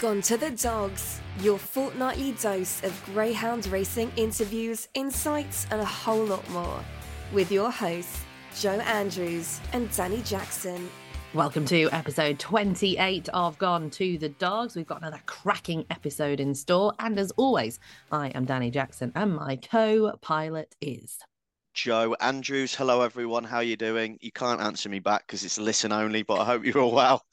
Gone to the Dogs, your fortnightly dose of Greyhound racing interviews, insights, and a whole lot more. With your hosts, Joe Andrews and Dani Jackson. Welcome to episode 28 of Gone to the Dogs. We've got another cracking episode in store. And as always, I am Dani Jackson and my co pilot is. Joe Andrews. Hello, everyone. How are you doing? You can't answer me back because it's listen only, but I hope you're all well.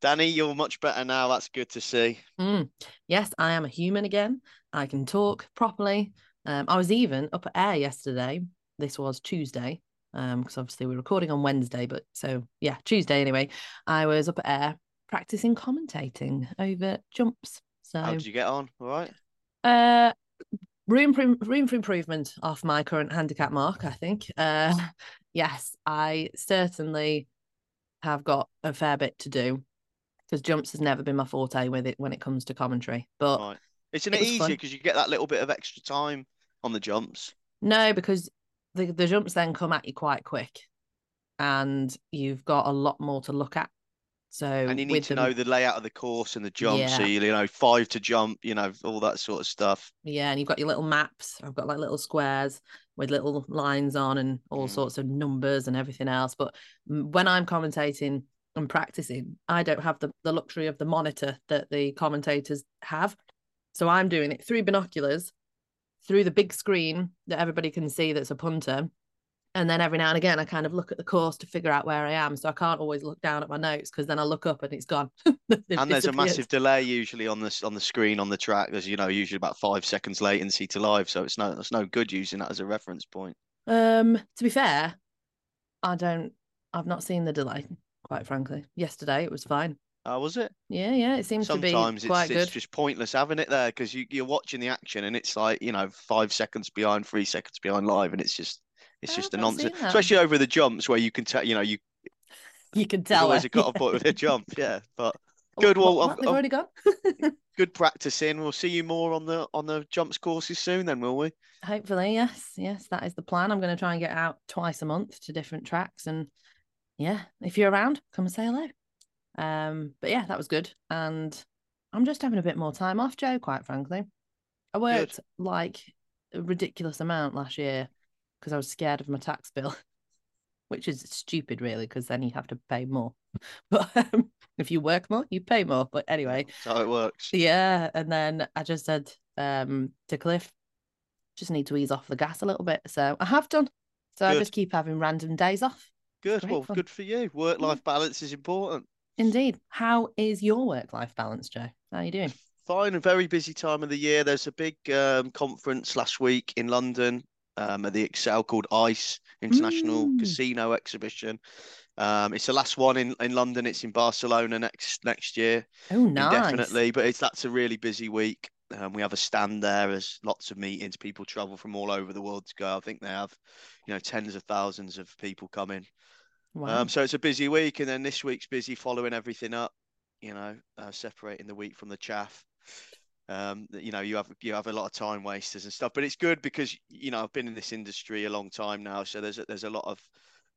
Dani, you're much better now. That's good to see. Mm. Yes, I am a human again. I can talk properly. Um, I was even up at Ayr yesterday. This was Tuesday, um, because obviously we're recording on Wednesday, but so yeah, Tuesday anyway. I was up at Ayr practicing commentating over jumps. So how did you get on? All right. Uh, room for room for improvement off my current handicap mark. I think. Uh, yes, I certainly have got a fair bit to do because jumps has never been my forte with it when it comes to commentary. But right. isn't it, it easier because you get that little bit of extra time on the jumps? No, because the the jumps then come at you quite quick, and you've got a lot more to look at. So and you need to them, know the layout of the course and the jump. Yeah. So you, you know five to jump, you know all that sort of stuff. Yeah, and you've got your little maps. I've got like little squares with little lines on and all mm. sorts of numbers and everything else. But when I'm commentating and practicing, I don't have the, the luxury of the monitor that the commentators have. So I'm doing it through binoculars, through the big screen that everybody can see that's a punter. And then every now and again, I kind of look at the course to figure out where I am. So I can't always look down at my notes because then I look up and it's gone. and there's a massive delay usually on this on the screen on the track. There's you know usually about five seconds latency to live, so it's no it's no good using that as a reference point. Um, to be fair, I don't. I've not seen the delay quite frankly. Yesterday it was fine. Oh, was it? Yeah, yeah. It seems Sometimes to be quite it's, good. it's just pointless having it there because you, you're watching the action and it's like you know five seconds behind, three seconds behind live, and it's just it's just a nonsense. Especially over the jumps where you can tell, you know, you you can tell. Always got a point with a jump, yeah. But oh, good. Well, what, what? they've already gone. good practicing. We'll see you more on the on the jumps courses soon. Then will we? Hopefully, yes, yes. That is the plan. I'm going to try and get out twice a month to different tracks and yeah, if you're around, come and say hello. Um, but yeah, that was good. And I'm just having a bit more time off, Joe, quite frankly. I worked good. like a ridiculous amount last year because I was scared of my tax bill, which is stupid, really, because then you have to pay more. But um, if you work more, you pay more. But anyway, that's how it works. Yeah. And then I just said um, to Cliff, just need to ease off the gas a little bit. So I have done. So good. I just keep having random days off. Good. Well, fun. good for you. Work life balance is important. Indeed. How is your work life balance, Joe? How are you doing? Fine. A very busy time of the year. There's a big um, conference last week in London um, at the ExCeL called ICE International mm. Casino Exhibition. Um, it's the last one in, in London. It's in Barcelona next next year. Oh, nice. Definitely. But it's that's a really busy week. Um, we have a stand there. as lots of meetings. People travel from all over the world to go. I think they have, you know, tens of thousands of people coming. Wow. Um, so it's a busy week, and then this week's busy following everything up. You know, uh, separating the wheat from the chaff. Um, you know, you have you have a lot of time wasters and stuff, but it's good because you know I've been in this industry a long time now, so there's a, there's a lot of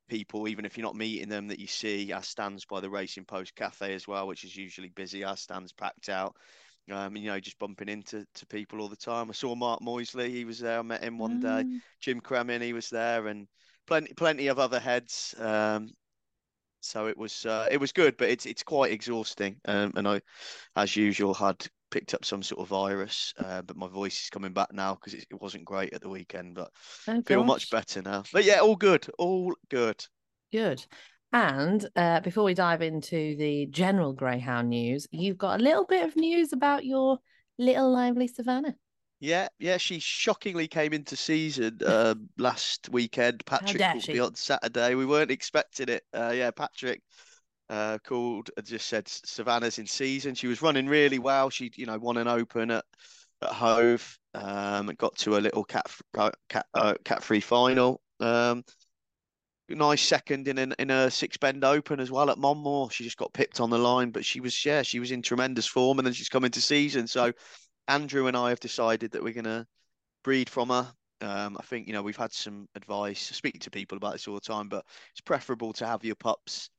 people, even if you're not meeting them, that you see. Our stands by the Racing Post Cafe as well, which is usually busy. Our stands packed out. Um, you know, just bumping into to people all the time. I saw Mark Moisley; he was there. I met him one mm. day. Jim Cremin, he was there, and plenty plenty of other heads. Um, so it was uh, it was good, but it's it's quite exhausting. Um, and I, as usual, had picked up some sort of virus, uh, but my voice is coming back now because it, it, wasn't great at the weekend, but oh, feel gosh. much better now. But yeah, all good, all good. Good. And uh, before we dive into the general greyhound news, you've got a little bit of news about your little lively Savannah. Yeah, yeah, she shockingly came into season uh, last weekend. Patrick called me on Saturday. We weren't expecting it. Uh, yeah, Patrick uh, called and just said Savannah's in season. She was running really well. She, you know, won an open at at Hove. Um, got to a little cat uh, cat uh, cat free final. Um, nice second in an, in a six bend open as well at Monmore. She just got pipped on the line, but she was yeah she was in tremendous form, and then she's come into season. So Andrew and I have decided that we're going to breed from her. Um, I think you know we've had some advice. I speak to people about this all the time, but it's preferable to have your pups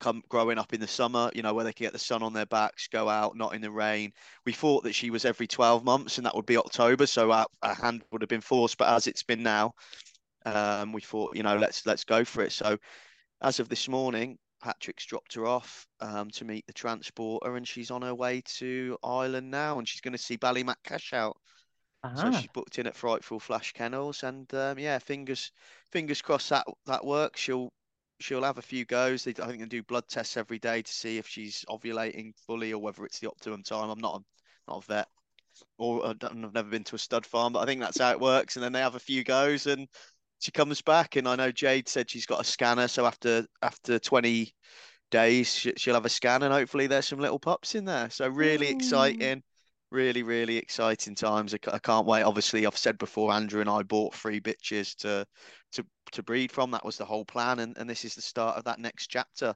come growing up in the summer, you know, where they can get the sun on their backs, go out, not in the rain. We thought that she was every 12 months and that would be October, so our, our hand would have been forced. But as it's been now, um, we thought, you know, let's let's go for it. So as of this morning, Patrick's dropped her off um, to meet the transporter, and she's on her way to Ireland now, and she's going to see Ballymac Cash Out. Uh-huh. So she's booked in at Frightful Flash Kennels, and um, yeah, fingers fingers crossed that that works. She'll she'll have a few goes. They, I think they do blood tests every day to see if she's ovulating fully or whether it's the optimum time. I'm not a, not a vet, or I've never been to a stud farm, but I think that's how it works. And then they have a few goes, and she comes back. And I know Jade said she's got a scanner, so after after 20 days, she'll have a scan, and hopefully there's some little pups in there. So really Ooh. exciting really, really exciting times. I, can't wait. Obviously, I've said before, Andrew and I bought three bitches to to to breed from. That was the whole plan, and, and this is the start of that next chapter.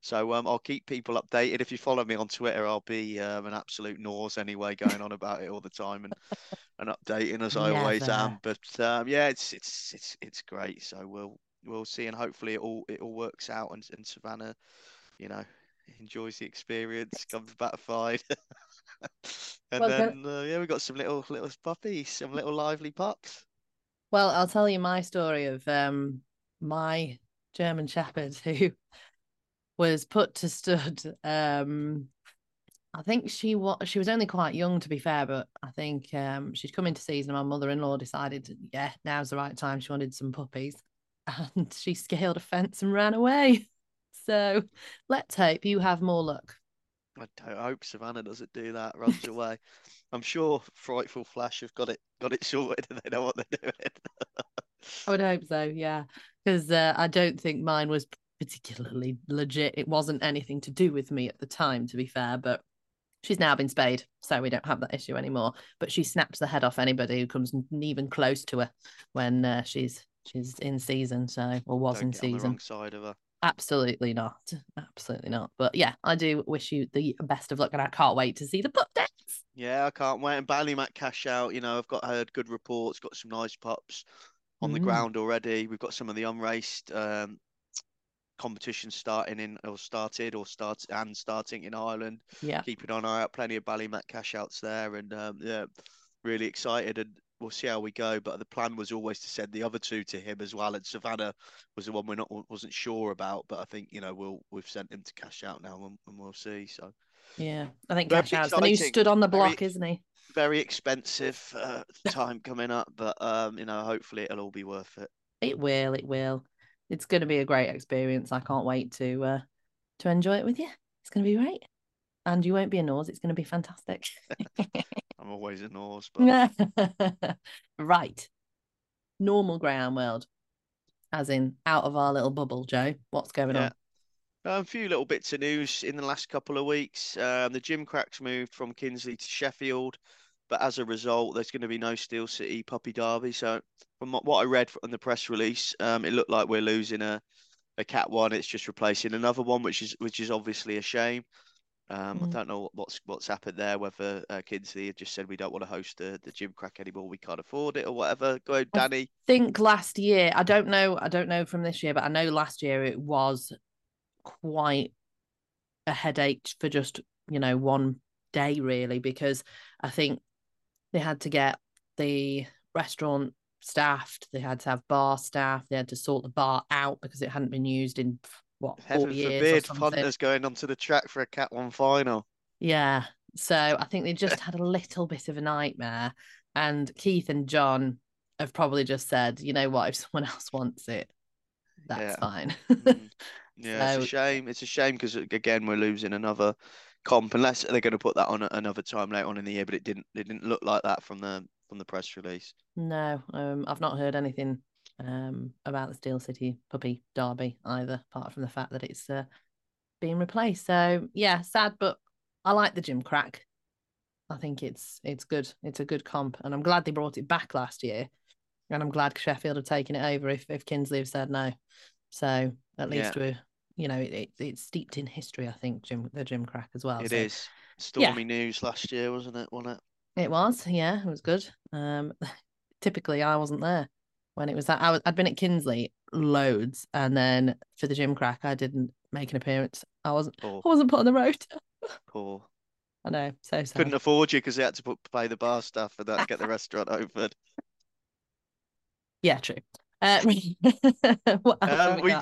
So um, I'll keep people updated. If you follow me on Twitter, I'll be um, an absolute nose anyway, going on about it all the time and, and updating as I Never. always am. But um, yeah, it's it's it's it's great. So we'll we'll see, and hopefully it all it all works out, and, and Savannah, you know, enjoys the experience, comes back fine. and well, then uh, yeah, we got some little little puppies, some little lively pups. Well, I'll tell you my story of um my German Shepherd who was put to stud. Um, I think she was she was only quite young to be fair, but I think um she'd come into season. And my mother-in-law decided, yeah, now's the right time. She wanted some puppies, and she scaled a fence and ran away. So let's hope you have more luck. I don't hope Savannah doesn't do that, runs away. I'm sure Frightful Flash have got it got it sorted and they know what they're doing. I would hope so, yeah. Because uh, I don't think mine was particularly legit. It wasn't anything to do with me at the time, to be fair, but she's now been spayed, so we don't have that issue anymore. But she snaps the head off anybody who comes even close to her when uh, she's she's in season, so or was don't in season. side of her. Absolutely not. Absolutely not. But yeah, I do wish you the best of luck and I can't wait to see the pup dance. Yeah, I can't wait. And Ballymac cash out, you know, I've got heard good reports, got some nice pups on mm. the ground already. We've got some of the unraced um, competitions starting in or started or start and starting in Ireland. Yeah. keeping an eye out. Plenty of Ballymac cash outs there and um, yeah, really excited. And we'll see how we go. But the plan was always to send the other two to him as well. And Savannah was the one we're not wasn't sure about, but I think you know we'll we've sent him to cash out now, and, and we'll see. So yeah, I think cash out's the new stood on the block, very, isn't he? Very expensive uh, time coming up, but um, you know, hopefully it'll all be worth it. It will. It will. It's going to be a great experience. I can't wait to uh, to enjoy it with you. It's going to be great and you won't be a nose. It's going to be fantastic. I'm always a nose, but right. Normal greyhound world, as in out of our little bubble. Joe, what's going yeah. on? Um, a few little bits of news in the last couple of weeks. Um, the Gimcracks moved from Kinsley to Sheffield, but as a result, there's going to be no Steel City Puppy Derby. So, from what I read from the press release, um, it looked like we're losing a a cat one. It's just replacing another one, which is which is obviously a shame. Um, mm. I don't know what's what's happened there. Whether uh, Kinsley have just said we don't want to host the, the Gimcrack anymore, we can't afford it, or whatever. Go, ahead, Dani. I think last year, I don't know, I don't know from this year, but I know last year it was quite a headache for just you know one day really because I think they had to get the restaurant staffed, they had to have bar staff, they had to sort the bar out because it hadn't been used in what Heaven forbid punters going onto the track for a Cat One final. Yeah, so I think they just had a little bit of a nightmare, and Keith and John have probably just said, you know what, if someone else wants it, that's yeah. fine. mm. Yeah, so, it's a shame. It's a shame because again we're losing another comp unless they're going to put that on another time later on in the year. But it didn't. It didn't look like that from the from the press release. No, um, I've not heard anything um, about the Steel City Puppy Derby either, apart from the fact that it's uh, being replaced. So yeah, sad, but I like the Gimcrack. I think it's it's good. It's a good comp, and I'm glad they brought it back last year, and I'm glad Sheffield have taken it over. If if Kinsley have said no, so at least yeah. we're you know it, it, it's steeped in history. I think Jim the Gimcrack as well. It so, is stormy yeah. news last year, wasn't it? Wasn't it? It was. Yeah, it was good. Um, typically I wasn't there when it was that I was, I'd been at Kinsley loads, and then for the Gimcrack I didn't make an appearance. I wasn't Poor. I wasn't put on the road. Poor. I know, so sad. couldn't afford you because they had to put, pay the bar staff for that to get the restaurant open. Yeah, true. Uh, um, we've,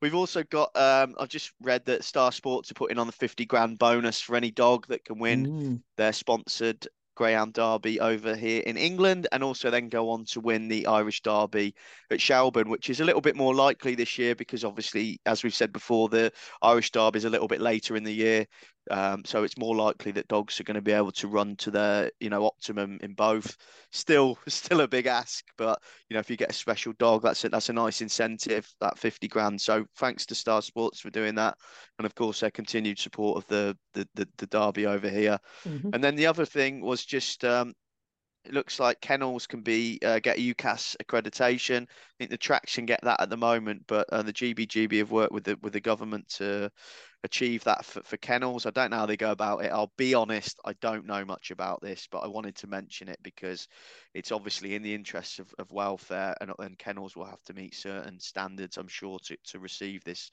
we've also got. Um, I've just read that Star Sports are putting on the fifty grand bonus for any dog that can win mm. their sponsored Greyhound Derby over here in England, and also then go on to win the Irish Derby at Shelbourne, which is a little bit more likely this year because obviously, as we've said before, the Irish Derby is a little bit later in the year, um, so it's more likely that dogs are going to be able to run to their you know optimum in both. Still, still a big ask, but you know if you get a special dog, that's a, that's a nice incentive. That fifty grand. So thanks to Star Sports for doing that, and of course their continued support of the the the, the derby over here. Mm-hmm. And then the other thing was just um, it looks like kennels can be uh, get UKAS accreditation. I think the tracks can get that at the moment, but uh, the GBGB have worked with the with the government to achieve that for, for kennels. I don't know how they go about it. I'll be honest, I don't know much about this, but I wanted to mention it because it's obviously in the interests of, of welfare, and then kennels will have to meet certain standards, I'm sure, to, to receive this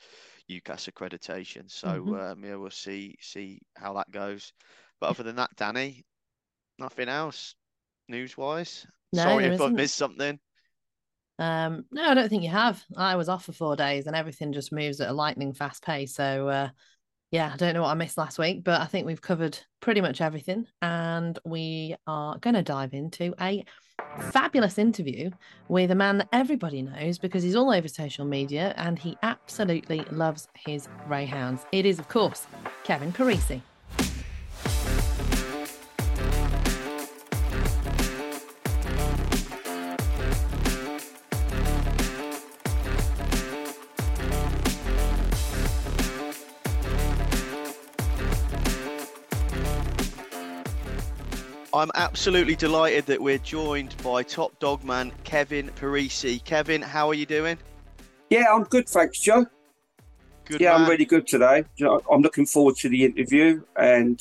UKAS accreditation. So mm-hmm. um, yeah, we'll see see how that goes. But other than that, Dani, nothing else news wise. No, Sorry if I've missed something. Um, no, I don't think you have. I was off for four days and everything just moves at a lightning fast pace. So uh, yeah, I don't know what I missed last week, but I think we've covered pretty much everything. And we are going to dive into a fabulous interview with a man that everybody knows because he's all over social media and he absolutely loves his greyhounds. It is, of course, Kevin Perisi. I'm absolutely delighted that we're joined by top dog man Kevin Perisi. Kevin, how are you doing? Yeah, I'm good, thanks, Joe. Good yeah, man. I'm really good today. I'm looking forward to the interview, and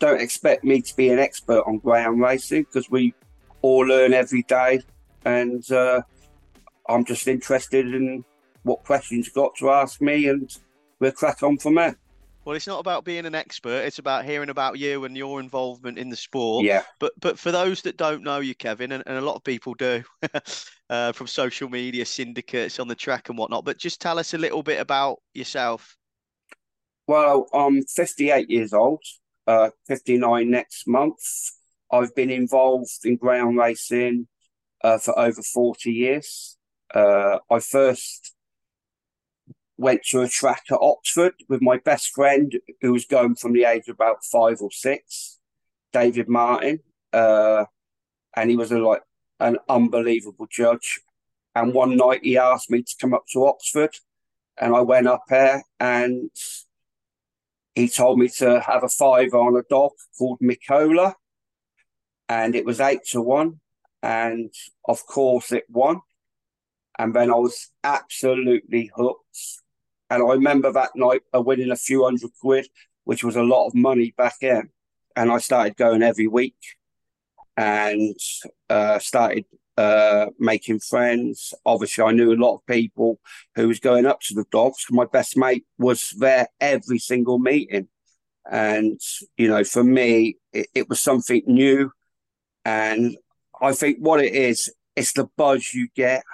don't expect me to be an expert on greyhound racing because we all learn every day, and uh, I'm just interested in what questions you've got to ask me, and we'll crack on from there. Well, it's not about being an expert. It's about hearing about you and your involvement in the sport. Yeah. But but for those that don't know you, Kevin, and, and a lot of people do, uh, from social media syndicates on the track and whatnot. But just tell us a little bit about yourself. Well, I'm 58 years old. Uh, 59 next month. I've been involved in greyhound racing uh, for over 40 years. Uh, I first went to a track at Oxford with my best friend who was going from the age of about five or six, David Martin. Uh, and he was a, like an unbelievable judge. And one night he asked me to come up to Oxford, and I went up there and he told me to have a five on a dog called Mikola, and it was eight to one. And of course, it won. And then I was absolutely hooked. And I remember that night uh, winning a few hundred quid, which was a lot of money back then. And I started going every week and uh, started uh, making friends. Obviously, I knew a lot of people who was going up to the dogs. My best mate was there every single meeting. And, you know, for me, it, it was something new. And I think what it is, it's the buzz you get,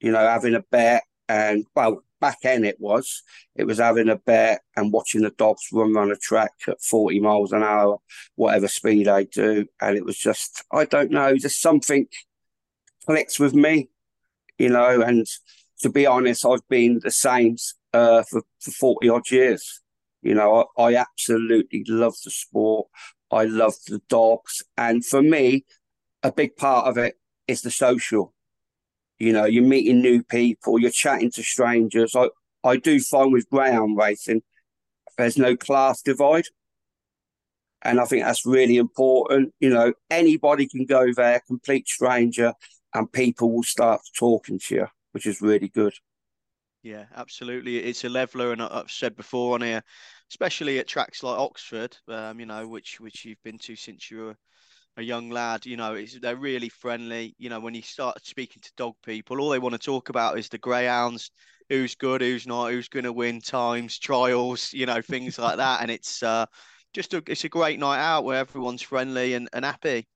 you know, having a bet. And, well, back end it was. It was having a bet and watching the dogs run on a track at 40 miles an hour, whatever speed they do. And it was just, I don't know, just something clicks with me, you know. And to be honest, I've been the same uh, for, for 40 odd years. You know, I, I absolutely love the sport. I love the dogs. And for me, a big part of it is the social you know, you're meeting new people, you're chatting to strangers. I, I do find with greyhound racing, there's no class divide. And I think that's really important. You know, anybody can go there, complete stranger, and people will start talking to you, which is really good. Yeah, absolutely. It's a leveler, and I've said before on here, especially at tracks like Oxford, um, you know, which which you've been to since you were a young lad, you know, they're really friendly. You know, when you start speaking to dog people, all they want to talk about is the greyhounds, who's good, who's not, who's going to win times, trials, you know, things like that. And it's uh, just a it's a great night out where everyone's friendly and, and happy.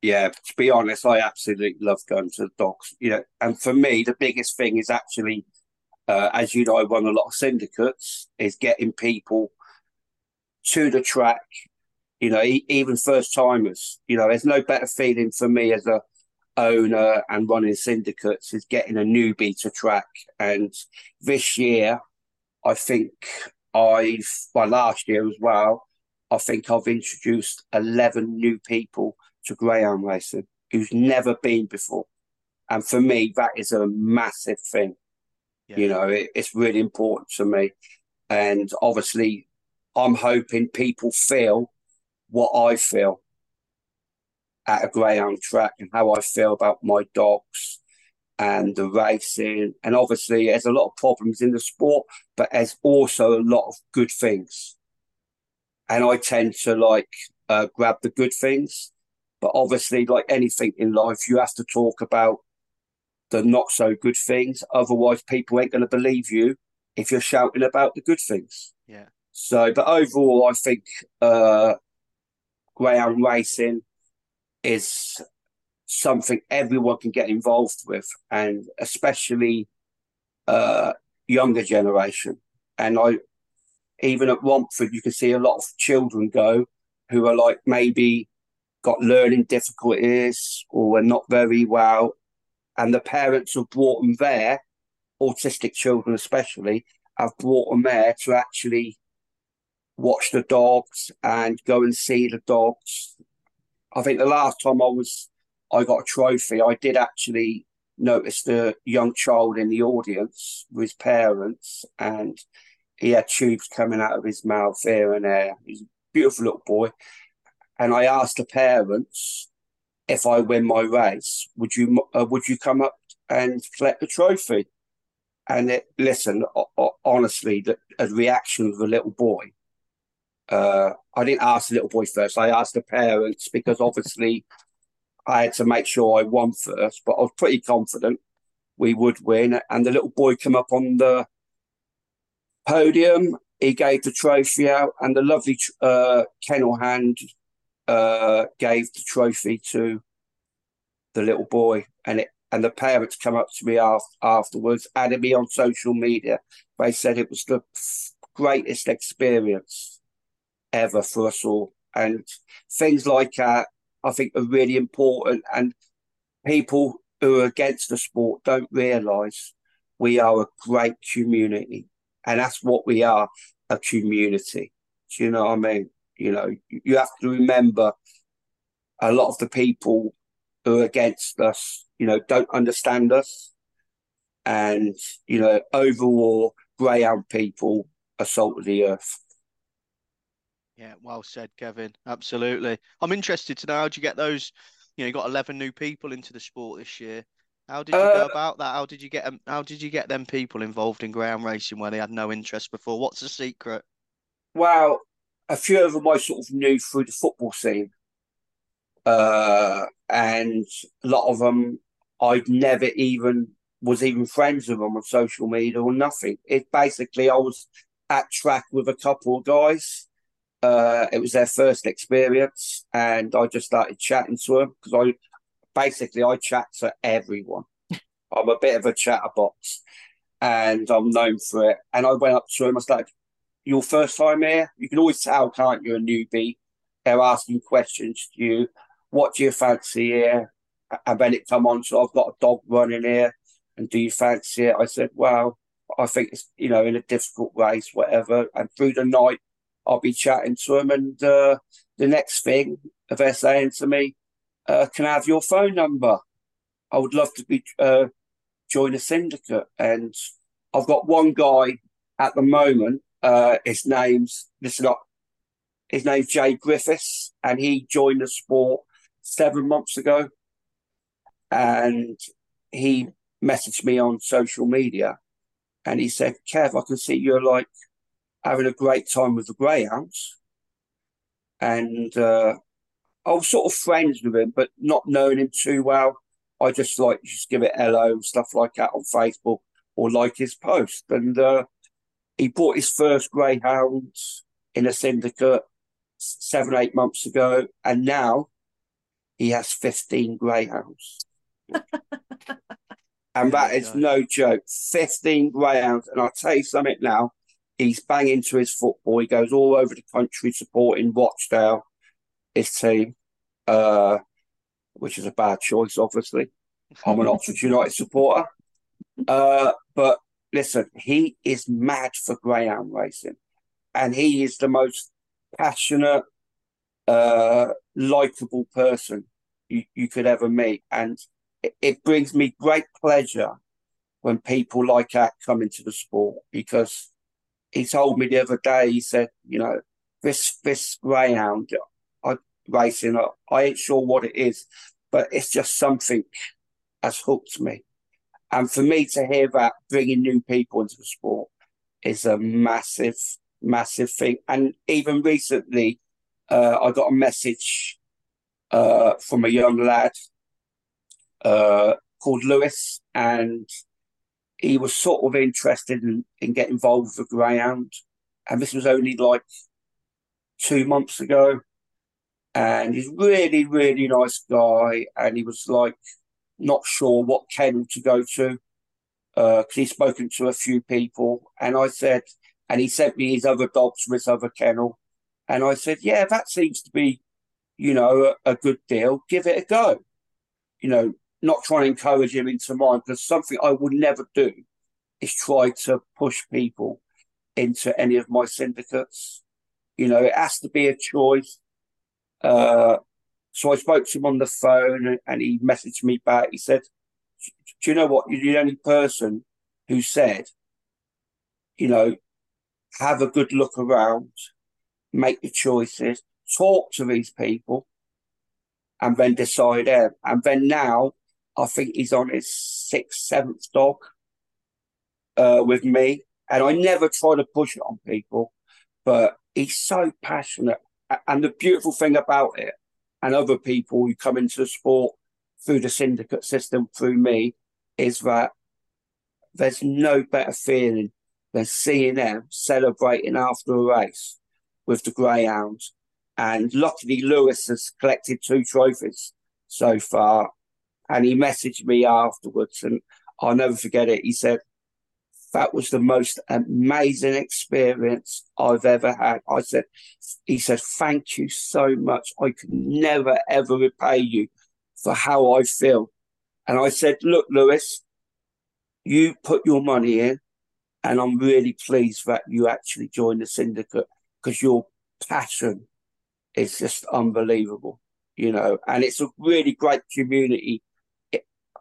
Yeah, to be honest, I absolutely love going to the dogs. You know, and for me, the biggest thing is actually, uh, as you know, I run a lot of syndicates, is getting people to the track you know, even first timers. You know, there's no better feeling for me as a owner and running syndicates is getting a newbie to track. And this year, I think I've, well, last year as well, I think I've introduced 11 new people to greyhound racing who's never been before. And for me, that is a massive thing. Yeah. You know, it, it's really important to me. And obviously, I'm hoping people feel what I feel at a greyhound track and how I feel about my dogs and the racing. And obviously, there's a lot of problems in the sport, but there's also a lot of good things. And I tend to like uh, grab the good things. But obviously, like anything in life, you have to talk about the not so good things. Otherwise, people ain't going to believe you if you're shouting about the good things. Yeah. So, but overall, I think uh, greyhound racing is something everyone can get involved with, and especially uh, younger generation. And I, even at Romford, you can see a lot of children go who are like maybe got learning difficulties or were not very well, and the parents have brought them there, autistic children especially, have brought them there to actually watch the dogs and go and see the dogs. I think the last time I was, I got a trophy. I did actually notice the young child in the audience with his parents, and he had tubes coming out of his mouth here and there. He's a beautiful little boy. And I asked the parents if I win my race, would you uh, would you come up and collect the trophy? And it, listen, honestly, the, the reaction of the little boy uh, I didn't ask the little boy first. I asked the parents because obviously I had to make sure I won first, but I was pretty confident we would win. And the little boy came up on the podium. He gave the trophy out, and the lovely uh, kennel hand uh, gave the trophy to the little boy. And it and the parents come up to me after, afterwards, added me on social media. They said it was the greatest experience ever for us all. And things like that, I think, are really important. And people who are against the sport don't realise we are a great community. And that's what we are a community. Do you know what I mean? You know, you have to remember a lot of the people who are against us, you know, don't understand us. And, you know, overall, greyhound people of the earth. Yeah, well said, Kevin. Absolutely. I'm interested to know how did you get those? You know, you got 11 new people into the sport this year. How did you uh, go about that? How did you get them? How did you get them people involved in ground racing where they had no interest before? What's the secret? Well, a few of them I sort of knew through the football scene, uh, and a lot of them I'd never even was even friends with them on social media or nothing. It basically I was at track with a couple of guys uh, it was their first experience, and I just started chatting to them because I basically I chat to everyone. I'm a bit of a chatterbox, and I'm known for it. And I went up to him. I was like, "Your first time here? You can always tell, can't you? A newbie. They're asking questions to you. What do you fancy here?" And then it come on. So I've got a dog running here, and do you fancy it? I said, "Well, I think it's you know in a difficult race, whatever." And through the night, I'll be chatting to them, and uh, the next thing they're saying to me, uh, "Can I have your phone number? I would love to be uh, join a syndicate." And I've got one guy at the moment. Uh, his name's listen up. His name's Jay Griffiths, and he joined the sport seven months ago. And he messaged me on social media, and he said, "Kev, I can see you're like having a great time with the greyhounds. And uh, I was sort of friends with him, but not knowing him too well. I just like just give it hello and stuff like that on Facebook or like his post. And uh, he bought his first greyhounds in a syndicate seven, eight months ago, and now he has 15 greyhounds. and that is no joke. 15 greyhounds. And I'll tell you something now, he's banging to his football. He goes all over the country supporting Rochdale, his team, uh, which is a bad choice, obviously. I'm an Oxford United supporter. Uh, but listen, he is mad for greyhound racing. And he is the most passionate, uh, likable person you, you could ever meet. And it, it brings me great pleasure when people like that come into the sport because he told me the other day, he said, you know, this this greyhound I racing, I, I ain't sure what it is, but it's just something has hooked me. And for me to hear that bringing new people into the sport is a massive, massive thing. And even recently, uh, I got a message uh, from a young lad uh, called Lewis, and he was sort of interested in, in getting involved with the greyhound. And this was only like two months ago. And he's really, really nice guy. And he was like, not sure what kennel to go to because uh, he's spoken to a few people. And I said, and he sent me his other dogs his other kennel. And I said, yeah, that seems to be, you know, a, a good deal. Give it a go. You know, not trying to encourage him into mine because something I would never do is try to push people into any of my syndicates. You know, it has to be a choice. Uh, so I spoke to him on the phone and he messaged me back. He said, Do you know what? You're the only person who said, you know, have a good look around, make your choices, talk to these people, and then decide them. And then now I think he's on his sixth, seventh dog uh, with me. And I never try to push it on people, but he's so passionate. And the beautiful thing about it, and other people who come into the sport through the syndicate system through me, is that there's no better feeling than seeing them celebrating after a race with the greyhounds. And luckily, Lewis has collected two trophies so far and he messaged me afterwards, and I'll never forget it. He said, that was the most amazing experience I've ever had. I said, he said, thank you so much. I could never, ever repay you for how I feel. And I said, look, Lewis, you put your money in, and I'm really pleased that you actually joined the syndicate because your passion is just unbelievable, you know, and it's a really great community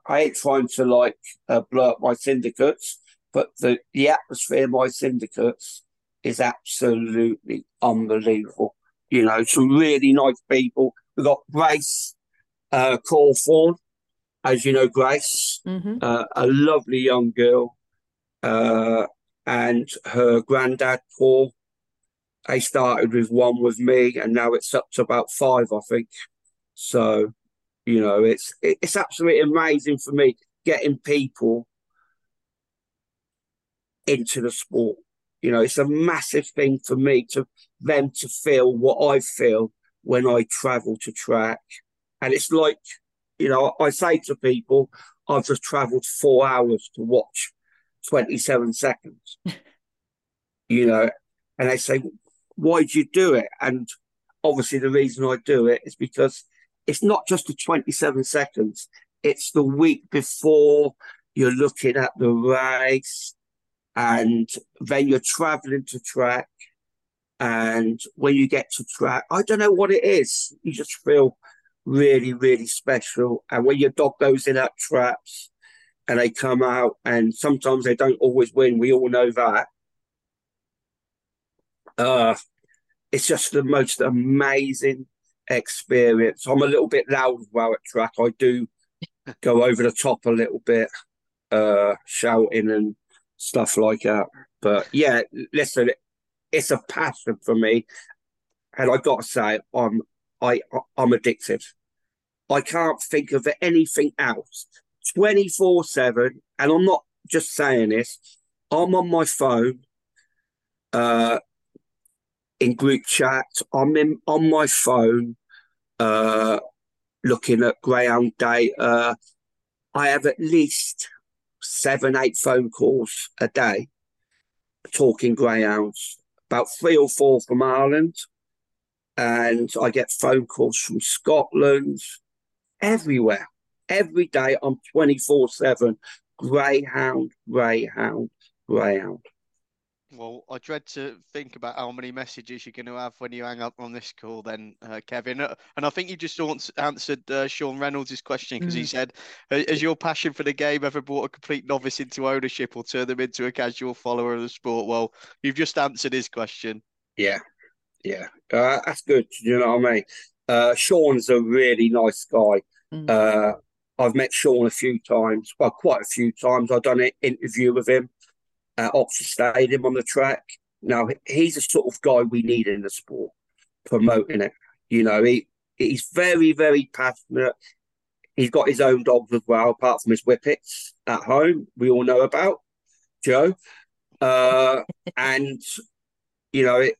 I ain't trying to like uh, blow up my syndicates, but the, the atmosphere of my syndicates is absolutely unbelievable. You know, some really nice people. We've got Grace uh, Cawthorn, as you know, Grace, mm-hmm. uh, a lovely young girl, uh, and her granddad, Paul. They started with one with me, and now it's up to about five, I think. So you know, it's it's absolutely amazing for me getting people into the sport. You know, it's a massive thing for me to them to feel what I feel when I travel to track. And it's like, you know, I say to people, I've just travelled four hours to watch 27 seconds. you know, and they say, why do you do it? And obviously the reason I do it is because it's not just the 27 seconds, it's the week before you're looking at the race and then you're traveling to track. And when you get to track, I don't know what it is. You just feel really, really special. And when your dog goes in at traps and they come out, and sometimes they don't always win, we all know that. Uh, it's just the most amazing experience. I'm a little bit loud well at track. I do go over the top a little bit, uh, shouting and stuff like that. But yeah, listen, it's a passion for me, and I got to say, I'm I I'm addicted. I can't think of anything else. 24 7. And I'm not just saying this, I'm on my phone uh, in group chat. I'm in, on my phone uh, looking at greyhound data. I have at least seven, eight phone calls a day talking greyhounds, about three or four from Ireland. And I get phone calls from Scotland, everywhere. Every day I'm 24 7 greyhound, greyhound, greyhound. Well, I dread to think about how many messages you're going to have when you hang up on this call, then, uh, Kevin. Uh, and I think you just answered uh, Sean Reynolds' question because mm. he said, Has your passion for the game ever brought a complete novice into ownership or turned them into a casual follower of the sport? Well, you've just answered his question. Yeah, yeah. Uh, that's good. You know what I mean? Uh, Sean's a really nice guy. Mm. Uh, I've met Sean a few times, well, quite a few times. I've done an interview with him at Oxford Stadium on the track. Now, he's the sort of guy we need in the sport, promoting it. You know, he he's very, very passionate. He's got his own dogs as well, apart from his whippets at home, we all know about, Joe. Uh, and, you know, it,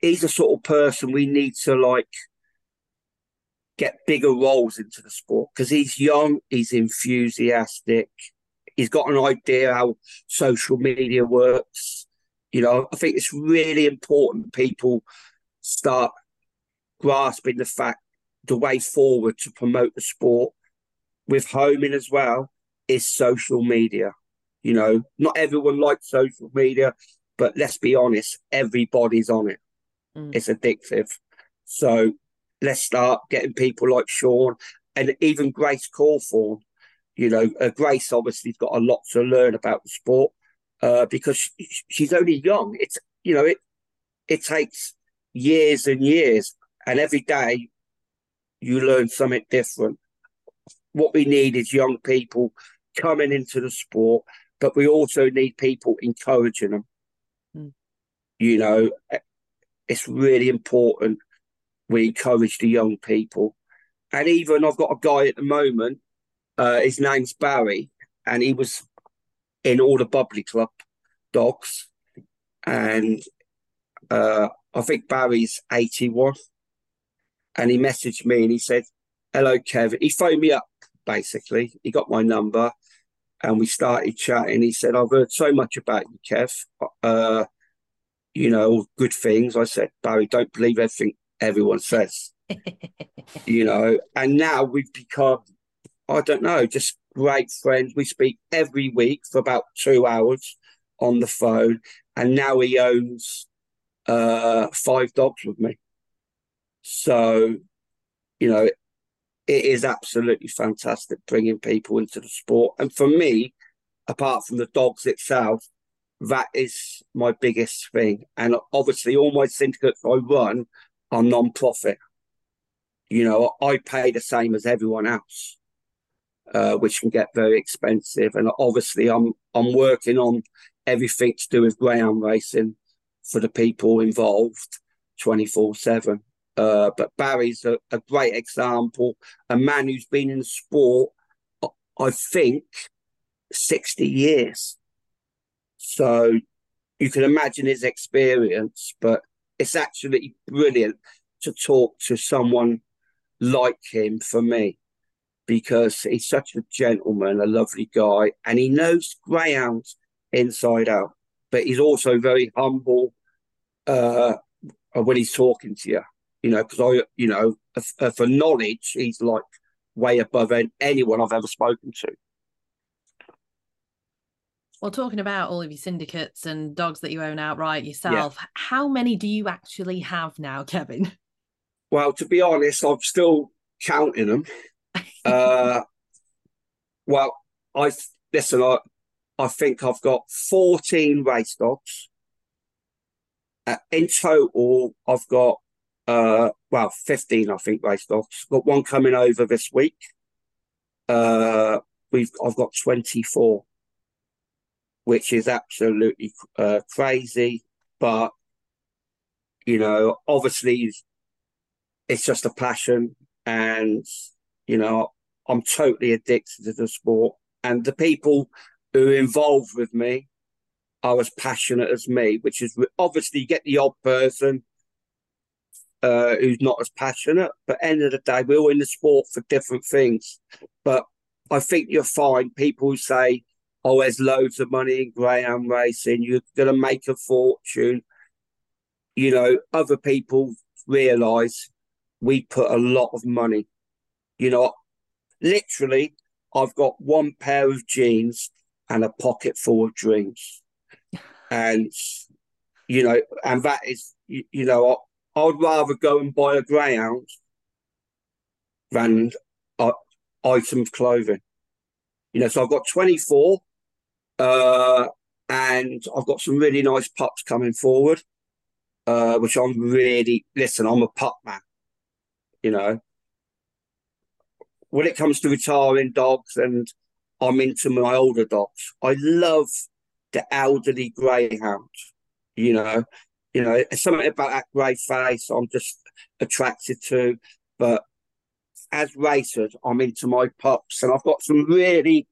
he's the sort of person we need to like get bigger roles into the sport because he's young, he's enthusiastic, he's got an idea how social media works. You know, I think it's really important people start grasping the fact the way forward to promote the sport with homing as well is social media. You know, not everyone likes social media, but let's be honest, everybody's on it. Mm. It's addictive. So let's start getting people like Sean and even Grace Cawthorn you know, uh, Grace obviously's got a lot to learn about the sport uh, because she, she's only young. It's you know it it takes years and years, and every day you learn something different. What we need is young people coming into the sport, but we also need people encouraging them. Mm. You know, it's really important we encourage the young people. And even I've got a guy at the moment uh, his name's Barry, and he was in all the Bubbly Club dogs. And uh, I think Barry's 81. And he messaged me and he said, Hello, Kevin. He phoned me up, basically. He got my number and we started chatting. He said, I've heard so much about you, Kev. Uh, you know, good things. I said, Barry, don't believe everything everyone says. you know, and now we've become I don't know, just great friends. We speak every week for about two hours on the phone, and now he owns uh, five dogs with me. So, you know, it, is absolutely fantastic bringing people into the sport. And for me, apart from the dogs itself, that is my biggest thing. And obviously, all my syndicates I run are non-profit. You know, I pay the same as everyone else uh, which can get very expensive. And obviously, I'm I'm working on everything to do with greyhound racing for the people involved, twenty four seven. Uh, but Barry's a, a, great example, a man who's been in sport, I think, 60 years. So you can imagine his experience, but it's actually brilliant to talk to someone like him for me because he's such a gentleman, a lovely guy, and he knows greyhounds inside out. But he's also very humble uh, when he's talking to you. You know, because I, you know, for knowledge, he's like way above anyone I've ever spoken to. Well, talking about all of your syndicates and dogs that you own outright yourself, yeah. how many do you actually have now, Kevin? Well, to be honest, I'm still counting them uh, well, I listen. I I think I've got fourteen race dogs. Uh, in total, I've got uh, well, fifteen. I think race dogs. Got one coming over this week. Uh, we've I've got twenty four, which is absolutely uh, crazy. But you know, obviously, it's just a passion, and you know, I'm totally addicted to the sport, and the people who are involved with me are as passionate as me, which is obviously you get the odd person uh, who's not as passionate, but end of the day, we're all in the sport for different things. But I think you'll find people who say, "Oh, there's loads of money in greyhound racing. You're going to make a fortune." You know, other people realise we put a lot of money. You know, literally, I've got one pair of jeans and a pocket full of dreams, and you know, and that is, you, you know, I, would rather go and buy a greyhound than uh, item of clothing. You know, so I've got 24, uh, and I've got some really nice pups coming forward, uh, which I'm really, listen, I'm a pup man, you know. When it comes to retiring dogs, and I'm into my older dogs, I love the elderly greyhound, you know. You know, something about that grey face I'm just attracted to. But as racers, I'm into my pups, and I've got some really,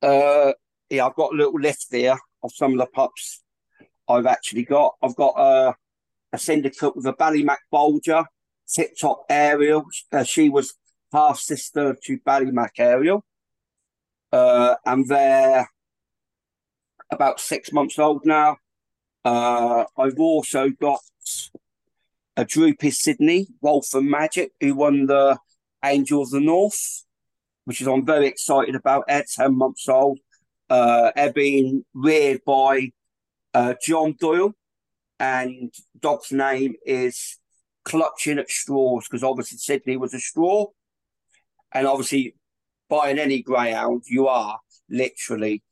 uh, yeah, I've got a little list there of some of the pups I've actually got. I've got uh, a syndicate with a Ballymac Bolger, Tip Top Ariel. Uh, she was half sister to Ballymac Ariel, uh, and they're about six months old now. Uh, I've also got a Droopy Sydney, Waltham Magic, who won the Angel of the North, which is I'm very excited about. They're 10 months old. Uh, they're being reared by uh, John Doyle, and dog's name is Clutching at Straws, because obviously Sydney was a straw. And obviously, buying any greyhound, you are literally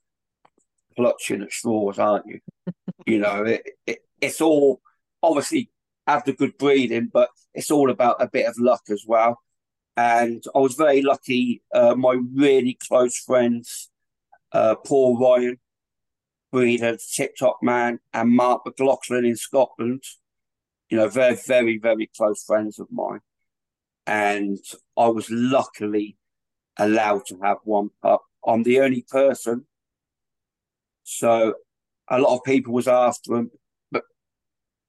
clutching at straws, aren't you? you know, it, it, it's all obviously have the good breeding, but it's all about a bit of luck as well. And I was very lucky. Uh, my really close friends, uh, Paul Ryan, breeder, Tip Top Man, and Mark McLaughlin in Scotland. You know, very, very, very close friends of mine. And I was luckily allowed to have one pup. I'm the only person. So a lot of people was after him, but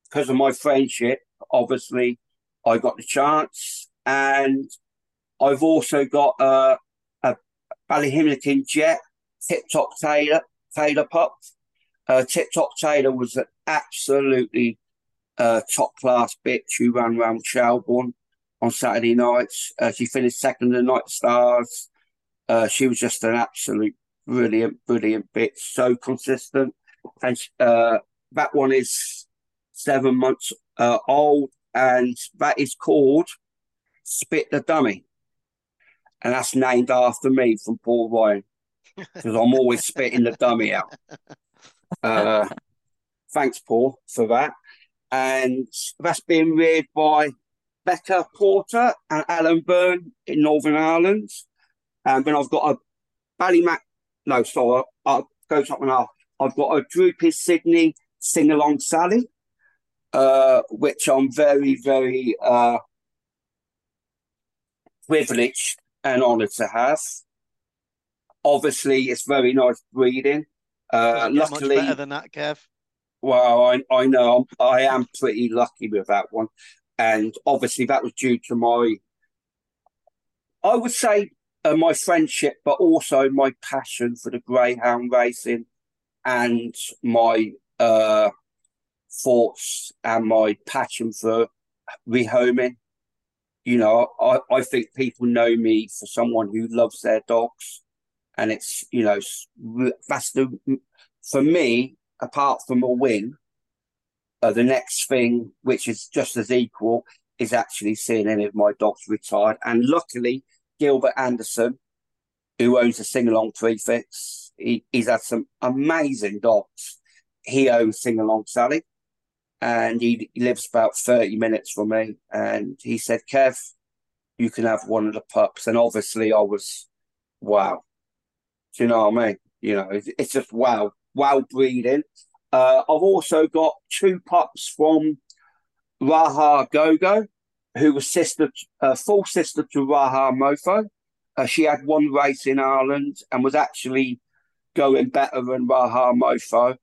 because of my friendship, obviously, I got the chance, and I've also got a, a Ballyhimilton Jet Tip Top Taylor Taylor pup. Uh, Tip Top Taylor was an absolutely uh, top class bitch who ran around Shelbourne on Saturday nights. Uh, she finished second in the Night Stars. Uh, she was just an absolute brilliant, brilliant bitch. So consistent and uh, that one is seven months uh, old, and that is called Spit the Dummy, and that's named after me from Paul Ryan because I'm always spitting the dummy out. Uh, thanks, Paul, for that. And that's been reared by Becca Porter and Alan Byrne in Northern Ireland. And then I've got a Ballymac, no, sorry, I'll go something else. I've got a Droopy Sydney Sing Along Sally, uh, which I'm very, very uh, privileged and honoured to have. Obviously, it's very nice breeding. Uh, luckily, much better than that, Kev. Well, I, I know I'm, I am pretty lucky with that one, and obviously that was due to my, I would say, uh, my friendship, but also my passion for the greyhound racing and my uh, thoughts and my passion for rehoming. You know, I, I think people know me for someone who loves their dogs. And it's, you know, that's the, for me, apart from a win, uh, the next thing, which is just as equal, is actually seeing any of my dogs retired. And luckily, Gilbert Anderson, who owns a sing along prefix, he, he's had some amazing dogs. He owns Sing Along Sally, and he, he lives about 30 minutes from me. And he said, Kev, you can have one of the pups. And obviously, I was, wow. Do you know what I mean? You know, it's, it's just wow, wow breeding. Uh, I've also got two pups from Raha Gogo, who was sister, uh, full sister to Raha Mofo. Uh, she had one race in Ireland and was actually going better than Raha Mofo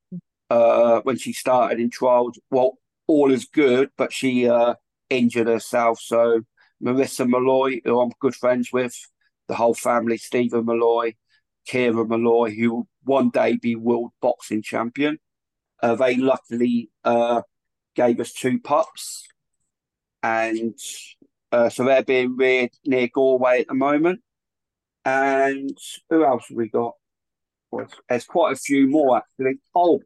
uh, when she started in trials. Well, all is good, but she uh, injured herself. So Marissa Malloy, who I'm good friends with, the whole family, Stephen Malloy, Kira Malloy, who will one day be world boxing champion. Uh, they luckily uh, gave us two pups, and uh, so they're being reared near Galway at the moment. And who else have we got? Well, there's quite a few more actually. Oh,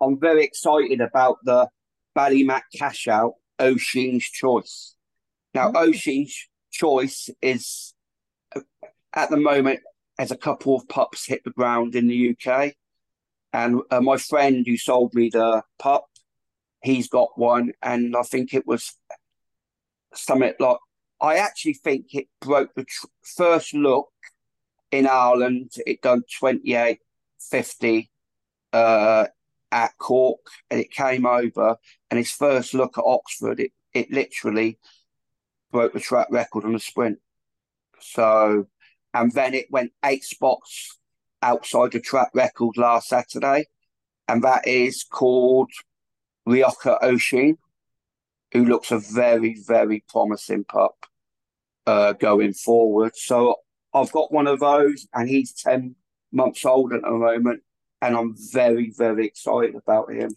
I'm very excited about the Ballymac cash out Oisin's Choice. Now, mm-hmm. Choice is at the moment as a couple of pups hit the ground in the UK. And uh, my friend who sold me the pup, he's got one. And I think it was something like, I actually think it broke the tr- first look in Ireland. It done 28.50 uh, at Cork and it came over. And his first look at Oxford, it, it literally broke the track record on the sprint. So and then it went eight spots outside the track record last Saturday, and that is called Riocha Oisin, who looks a very, very promising pup uh, going forward. So I've got one of those, and he's 10 months old at the moment, and I'm very, very excited about him.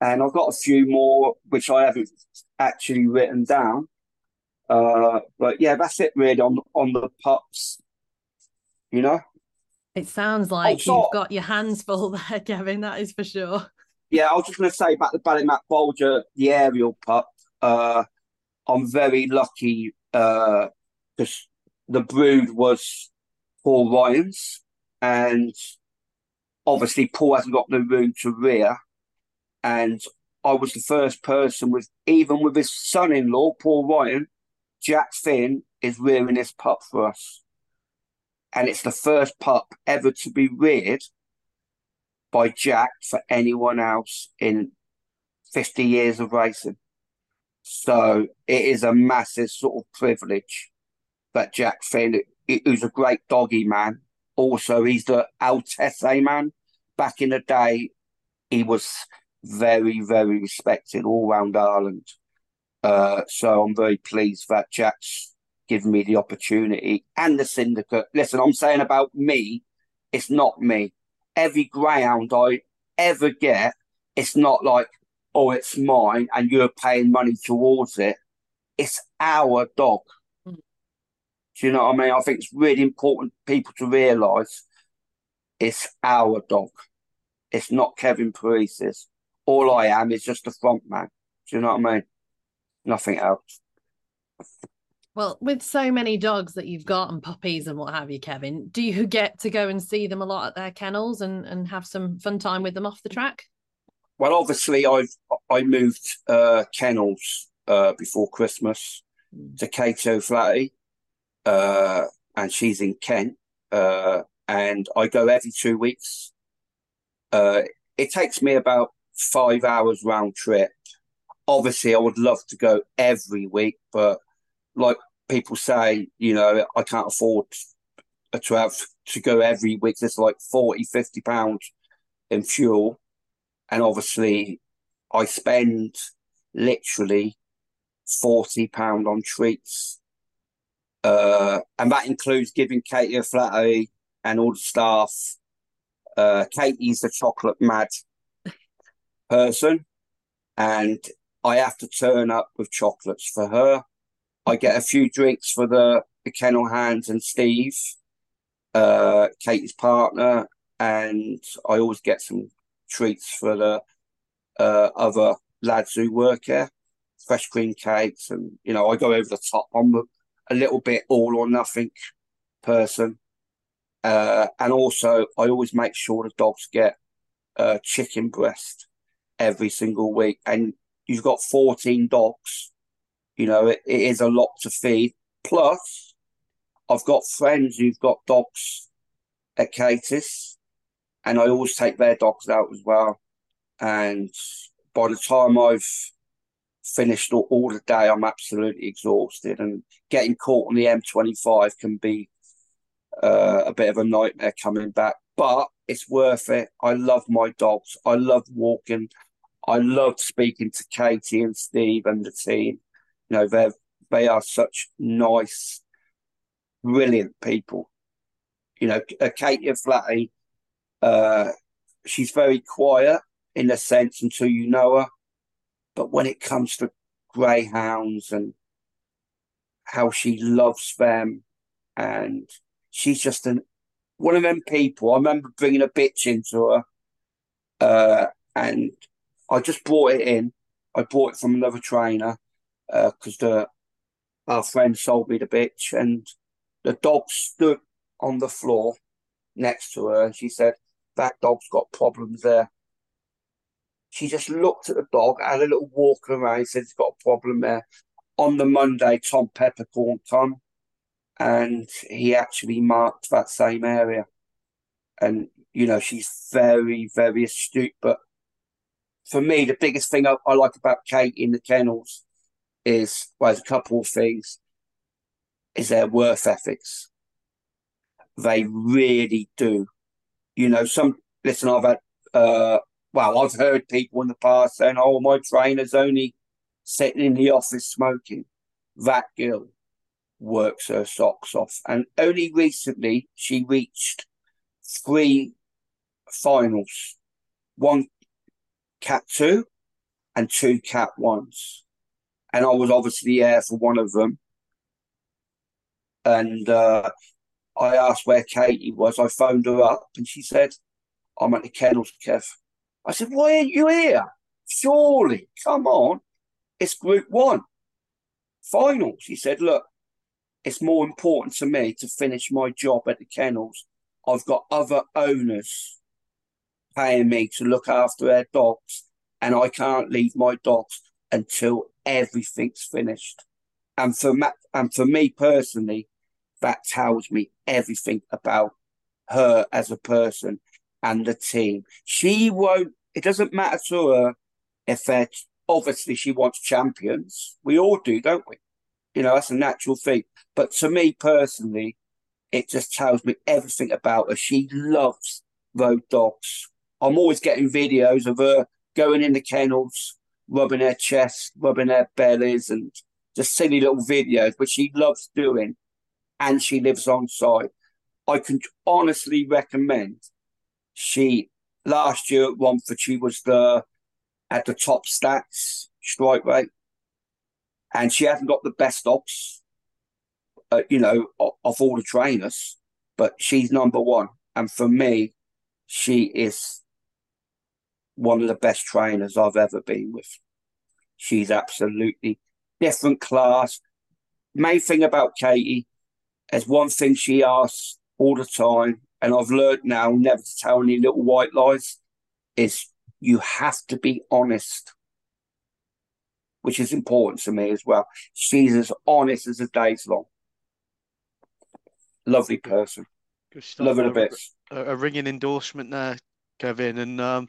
And I've got a few more which I haven't actually written down. Uh, but yeah, that's it really on on the pups you know? It sounds like you've got your hands full there, Kevin. That is for sure. Yeah, I was just going to say about the Ballymac Bolger, the aerial pup. Uh, I'm very lucky because uh, the brood was Paul Ryan's, and obviously Paul hasn't got the room to rear, and I was the first person with even with his son-in-law Paul Ryan, Jack Finn is rearing this pup for us and it's the first pup ever to be reared by Jack for anyone else in 50 years of racing. So it is a massive sort of privilege that Jack Finn, who's a great doggy man, also he's the Altesse man. Back in the day, he was very, very respected all around Ireland. Uh, so I'm very pleased that Jack's given me the opportunity and the syndicate. Listen, I'm saying about me, it's not me. Every greyhound I ever get, it's not like, oh, it's mine and you're paying money towards it. It's our dog. Mm. Do you know what I mean? I think it's really important people to realise it's our dog. It's not Kevin Perisi's. All I am is just a front man. Do you know what I mean? Nothing else. Well, with so many dogs that you've got and puppies and what have you, Kevin, do you get to go and see them a lot at their kennels and, and have some fun time with them off the track? Well, obviously, I've I moved uh, kennels uh, before Christmas mm. to Kate O'Flaherty, uh, and she's in Kent, uh, and I go every two weeks. Uh, it takes me about five hours round trip. Obviously, I would love to go every week, but like people say, you know, I can't afford to have to go every week. There's like 40, 50 pounds in fuel. And obviously, I spend literally 40 pound on treats. Uh, and that includes giving Katie O'Flaherty and all the staff. Uh, Katie's the chocolate mad person, and I have to turn up with chocolates for her. I get a few drinks for the, the kennel hands and Steve, uh, Katie's partner, and I always get some treats for the uh, other lads who work here, fresh cream cakes, and you know I go over the top. I'm a, little bit all or nothing person, uh, and also I always make sure the dogs get uh, chicken breast every single week. And you've got 14 dogs you know, it, it is a lot to feed. Plus, I've got friends who've got dogs at Catus, and I always take their dogs out as well. And by the time I've finished all, all the day, I'm absolutely exhausted, and getting caught on the M25 can be uh, a bit of a nightmare coming back. But it's worth it. I love my dogs. I love walking. I love speaking to Katie and Steve and the team. You know, they they are such nice, brilliant people. You know, uh, Katie Flatty, uh, she's very quiet in a sense until you know her. But when it comes to greyhounds and how she loves them, and she's just an one of them people. I remember bringing a bitch into her, uh, and I just brought it in. I bought it from another trainer because uh, the our friend sold me the bitch, and the dog stood on the floor next to her, and she said, "That dog's got problems there." She just looked at the dog, had a little walk around, said, "It's got a problem there." On the Monday, Tom Peppercorn come, and he actually marked that same area. And you know, she's very, very astute. But for me, the biggest thing I, I like about Kate in the kennels is well, there's a couple of things. Is their worth ethics. They really do. You know, some listen, I've had uh well, I've heard people in the past saying, Oh, my trainer's only sitting in the office smoking. That girl works her socks off. And only recently she reached three finals. One cat two and two cat ones and I was obviously there for one of them. And uh, I asked where Katie was. I phoned her up, and she said, "I'm at the kennels, Kev." I said, "Why aren't you here? Surely, come on, it's Group One final." She said, "Look, it's more important to me to finish my job at the kennels. I've got other owners paying me to look after their dogs, and I can't leave my dogs until everything's finished. And for ma- and for me personally, that tells me everything about her as a person and the team. She won't. It doesn't matter to her if they're obviously she wants champions. We all do, don't we? You know, that's a natural thing. But to me personally, it just tells me everything about her. She loves road dogs. I'm always getting videos of her going in the kennels, rubbing her chest, rubbing her bellies, and just silly little videos, which she loves doing, and she lives on site. I can honestly recommend. She last year at Romford, she was the at the top stats strike rate, and she hasn't got the best ops, uh, you know, of, of all the trainers, but she's number one. And for me, she is one of the best trainers I've ever been with. She's absolutely different class. Main thing about Katie is one thing she asks all the time, and I've learned now never to tell any little white lies, is you have to be honest, which is important to me as well. She's as honest as the day's long. Lovely person. Love it a bit. A, a ringing endorsement there, Kevin. And um,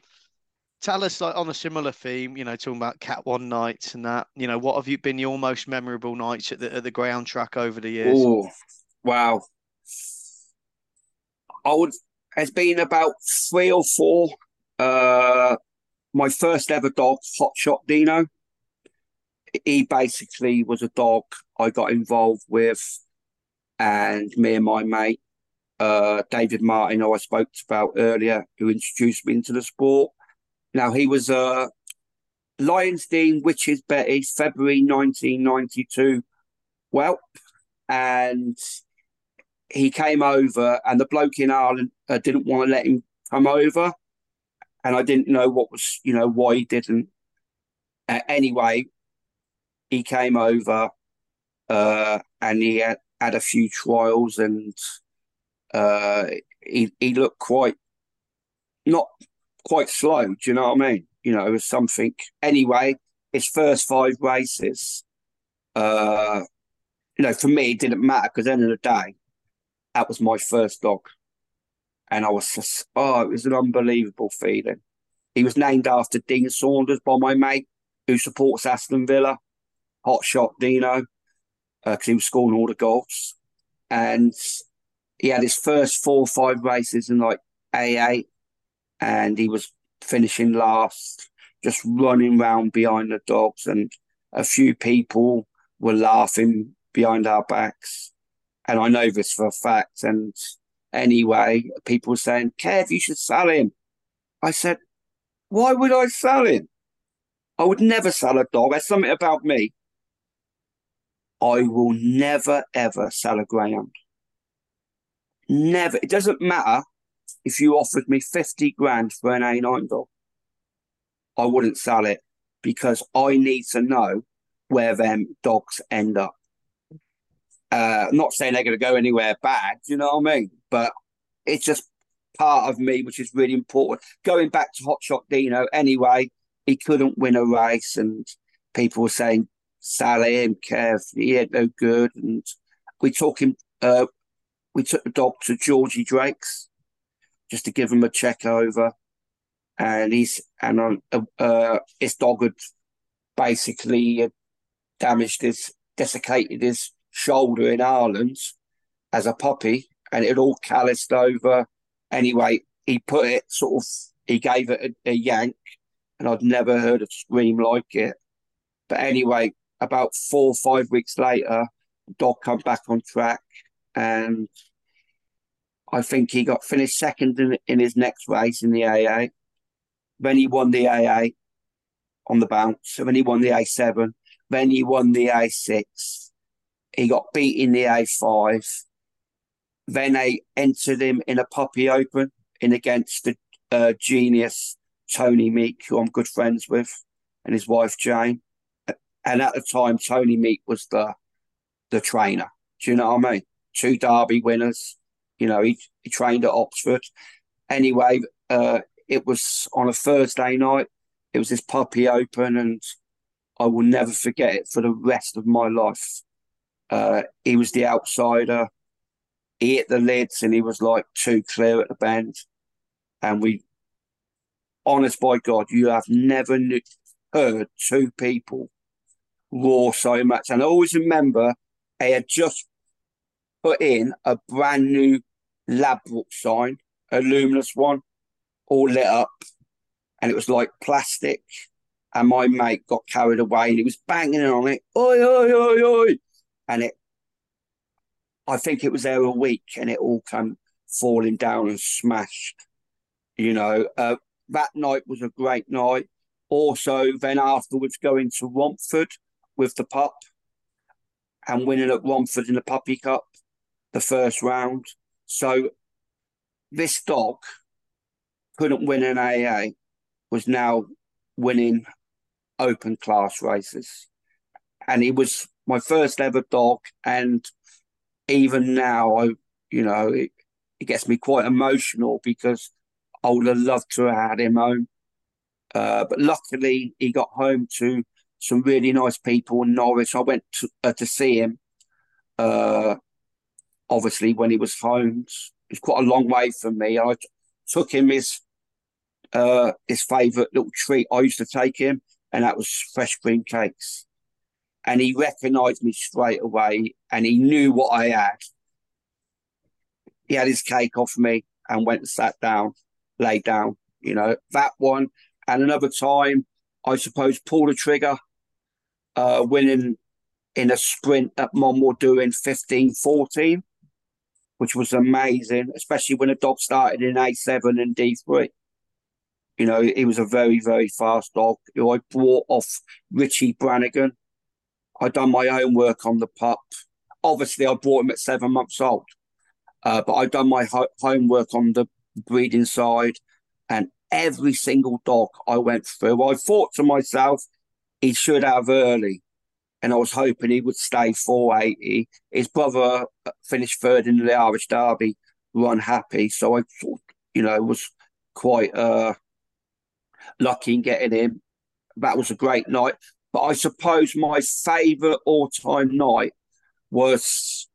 tell us like on a similar theme you know talking about cat one nights and that you know what have you been your most memorable nights at the, at the ground track over the years? Oh wow. I would it's been about three or four uh my first ever dog hot shot dino. He basically was a dog i got involved with and me and my mate uh david martin who i spoke about earlier who introduced me into the sport now, he was uh, Lions Dean Witches Betty, February 1992 Well, and he came over, and the bloke in Ireland uh, didn't want to let him come over. And I didn't know what was, you know, why he didn't. Uh, anyway, he came over uh, and he had, had a few trials and uh, he, he looked quite not quite slow. Do you know what I mean? You know, it was something. Anyway, his first five races, uh, you know, for me, it didn't matter because end of the day, that was my first dog. And I was just, oh, it was an unbelievable feeling. He was named after Dean Saunders by my mate, who supports Aston Villa, Hot Shot Dino, because uh, he was scoring all the goals. And he had his first four or five races in like A8, and he was finishing last, just running round behind the dogs. And a few people were laughing behind our backs. And I know this for a fact. And anyway, people were saying, Kev, you should sell him. I said, why would I sell him? I would never sell a dog. There's something about me. I will never, ever sell a greyhound. Never. It doesn't matter if you offered me 50 grand for an A9 dog. I wouldn't sell it because I need to know where them dogs end up. Uh, I'm not saying they're going to go anywhere bad, you know what I mean? But it's just part of me, which is really important. Going back to Hot Shot Dino, anyway, he couldn't win a race, and people were saying, Sally and Kev, he ain't no good. And we took him, uh, we took the dog to Georgie Drake's just to give him a check over. And he's, and uh, uh, his dog had basically damaged his, desiccated his shoulder in Ireland as a puppy, and it all calloused over. Anyway, he put it sort of, he gave it a, a yank, and I'd never heard a scream like it. But anyway, about four or five weeks later, dog come back on track, and I think he got finished second in, in his next race in the AA. Then he won the AA on the bounce. Then he won the A7. Then he won the A6. He got beat in the A5. Then they entered him in a puppy open in against the uh, genius Tony Meek, who I'm good friends with, and his wife Jane. And at the time, Tony Meek was the the trainer. Do you know what I mean? Two Derby winners. You know, he, he trained at Oxford. Anyway, uh, it was on a Thursday night. It was this puppy open, and I will never forget it for the rest of my life. Uh, he was the outsider. He hit the lids, and he was like too clear at the bend. And we, honest by God, you have never knew, heard two people roar so much. And I always remember they had just put in a brand new Ladbroke sign, a luminous one, all lit up. And it was like plastic. And my mate got carried away and he was banging on it. Oi, oi, oi, oi. And it, I think it was there a week and it all came falling down and smashed. You know, uh, that night was a great night. Also, then afterwards, going to Romford with the pup and winning at Romford in the Puppy Cup, the first round. So this dog couldn't win an AA, was now winning open class races. And he was my first ever dog. And even now, I, you know, it, it gets me quite emotional because I would have loved to have had him home. Uh, but luckily, he got home to some really nice people in Norwich. I went to, uh, to see him, uh, obviously, when he was home. It's quite a long way from me. I t- took him his uh, his favourite little treat. I used to take him, and that was fresh cream cakes. And he recognised me straight away, and he knew what I had. He had his cake off me and went and sat down, laid down. You know that one, and another time, I suppose, pulled a trigger uh, winning in a sprint that at Monmore doing 15 14, which was amazing, especially when the dog started in A7 and D3. You know, he was a very, very fast dog who I brought off Richie Brannigan. I done my own work on the pup. Obviously, I brought him at seven months old, uh, but I done my ho- homework on the breeding side, and every single dog I went through, I thought to myself, he should have early. And I was hoping he would stay 480. His brother finished third in the Irish Derby, run happy. So I thought, you know, was quite uh, lucky in getting him. That was a great night. But I suppose my favourite all time night was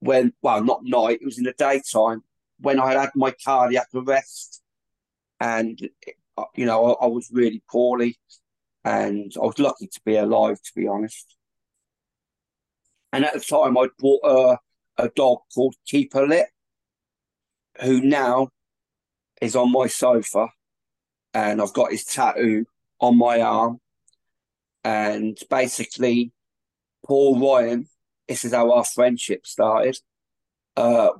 when, well, not night, it was in the daytime when I had my cardiac arrest. And, you know, I, I was really poorly and I was lucky to be alive, to be honest. And at the time, I'd bought a, a dog called Keeper Lit, who now is on my sofa, and I've got his tattoo on my arm. And basically, Paul Ryan, this is how our friendship started. Uh,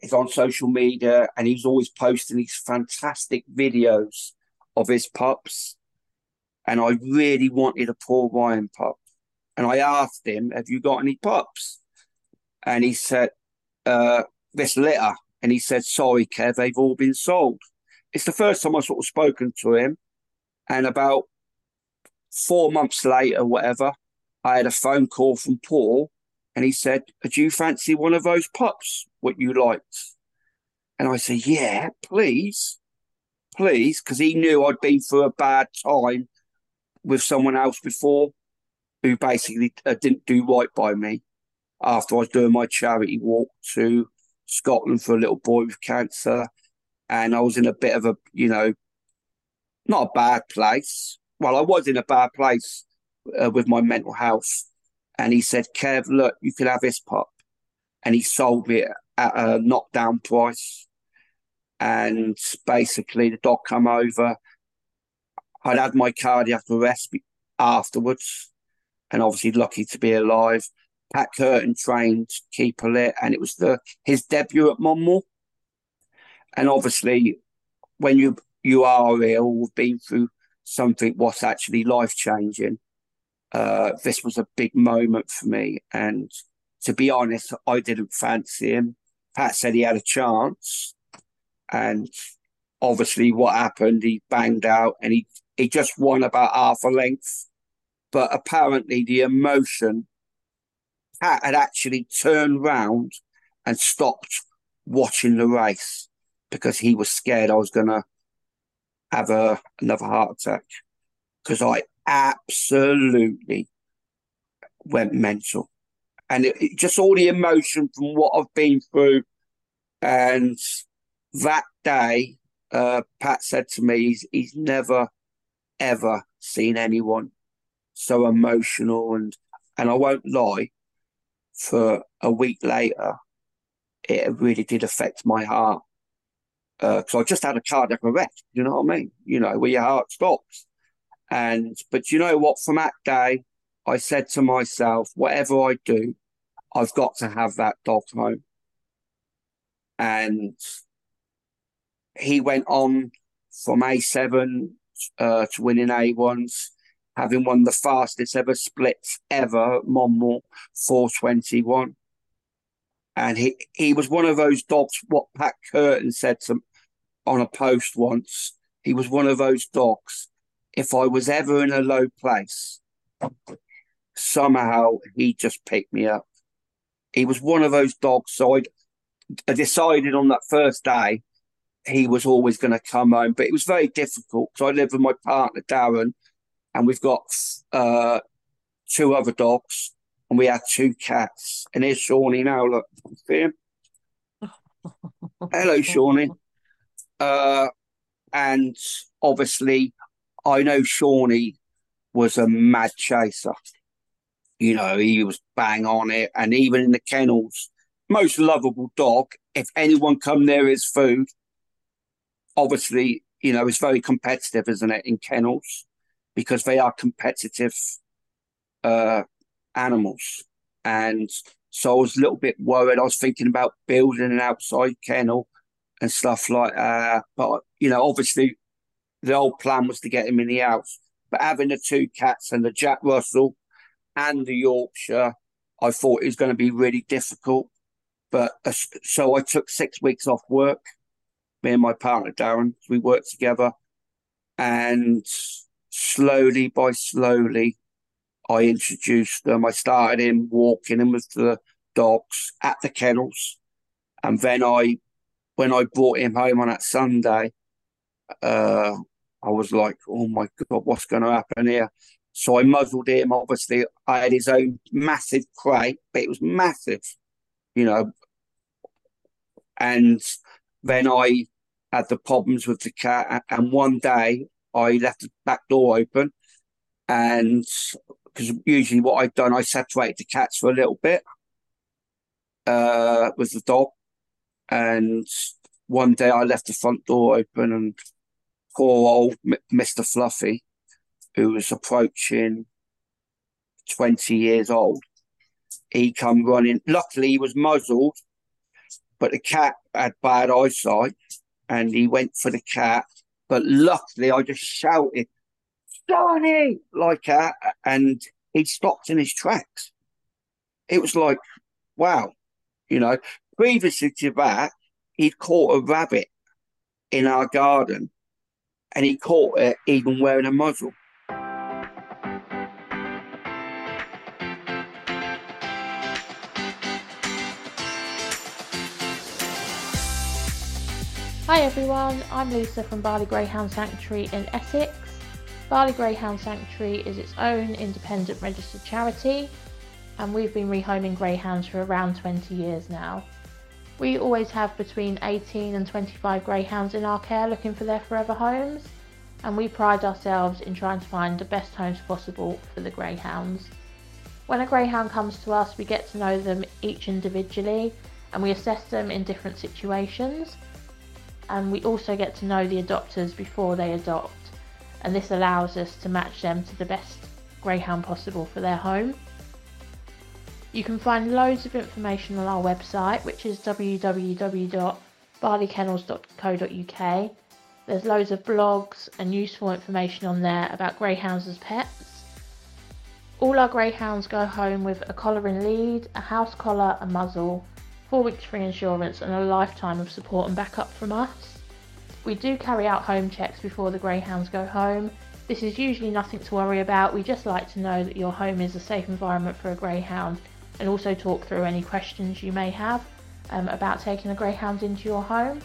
he's on social media and he's always posting these fantastic videos of his pups. And I really wanted a Paul Ryan pup. And I asked him, Have you got any pups? And he said, uh, This litter. And he said, Sorry, Kev, they've all been sold. It's the first time I've sort of spoken to him. And about four months later, whatever, I had a phone call from Paul and he said, Do you fancy one of those pups, what you liked? And I said, Yeah, please, please, because he knew I'd been through a bad time with someone else before who basically uh, didn't do right by me after I was doing my charity walk to Scotland for a little boy with cancer. And I was in a bit of a, you know, not a bad place. Well, I was in a bad place uh, with my mental health. And he said, Kev, look, you can have this pup. And he sold me at a knockdown price. And basically, the dog come over. I'd had my cardiac arrest afterwards, and obviously lucky to be alive. Pat Curtin trained Keeper Lit, and it was the his debut at Monmore. And obviously, when you you are ill, have been through something what's actually life changing. Uh, this was a big moment for me, and to be honest, I didn't fancy him. Pat said he had a chance, and obviously, what happened? He banged out, and he he just won about half a length. But apparently, the emotion Pat had actually turned round and stopped watching the race because he was scared I was going to have a, another heart attack because I absolutely went mental. And it, it, just all the emotion from what I've been through. And that day, uh, Pat said to me, he's, he's never, ever seen anyone so emotional. And, and I won't lie, for a week later, it really did affect my heart. Because uh, I just had a cardiac arrest, you know what I mean? You know, where your heart stops. And, but you know what? From that day, I said to myself, whatever I do, I've got to have that dog home. And he went on from A7 uh, to winning A1s having won the fastest ever splits ever, Monmore 421. And he, he was one of those dogs, what Pat Curtin said to, on a post once. He was one of those dogs. If I was ever in a low place, somehow he just picked me up. He was one of those dogs. So I'd, I decided on that first day he was always going to come home, but it was very difficult because I lived with my partner Darren, and we've got uh, two other dogs, and we had two cats. And here's Shawnee now. Look, see him? Hello, Shawnee. Uh, and obviously, I know Shawnee was a mad chaser. You know, he was bang on it, and even in the kennels, most lovable dog. If anyone come near his food, obviously, you know, it's very competitive, isn't it, in kennels? Because they are competitive uh, animals. And so I was a little bit worried. I was thinking about building an outside kennel and stuff like that. But, you know, obviously the old plan was to get him in the house. But having the two cats and the Jack Russell and the Yorkshire, I thought it was going to be really difficult. But uh, so I took six weeks off work. Me and my partner Darren, we worked together, and slowly by slowly, I introduced them. I started in walking them with the dogs at the kennels. And then I, when I brought him home on that Sunday, uh, I was like, oh my God, what's going to happen here? So I muzzled him. Obviously, I had his own massive crate, but it was massive, you know. And then I had the problems with the cat. And one day I left the back door open, and because usually what I've done, I separated the cats for a little bit uh, with the dog, and one day I left the front door open, and poor old Mister Fluffy, who was approaching twenty years old, he come running. Luckily, he was muzzled, but the cat had bad eyesight, and he went for the cat. But luckily, I just shouted, "Johnny!" like that, and he stopped in his tracks. It was like, wow, you know. Previously to that, he'd caught a rabbit in our garden, and he caught it even wearing a muzzle. Hi everyone, I'm Lisa from Barley Greyhound Sanctuary in Essex. Barley Greyhound Sanctuary is its own independent registered charity and we've been rehoming greyhounds for around 20 years now. We always have between 18 and 25 greyhounds in our care looking for their forever homes and we pride ourselves in trying to find the best homes possible for the greyhounds. When a greyhound comes to us, we get to know them each individually and we assess them in different situations and we also get to know the adopters before they adopt and this allows us to match them to the best greyhound possible for their home. You can find loads of information on our website which is www.barleykennels.co.uk. There's loads of blogs and useful information on there about greyhounds as pets. All our greyhounds go home with a collar and lead, a house collar, a muzzle, four weeks free insurance, and a lifetime of support and backup from us. We do carry out home checks before the greyhounds go home. This is usually nothing to worry about, we just like to know that your home is a safe environment for a greyhound and also talk through any questions you may have um, about taking a greyhound into your home.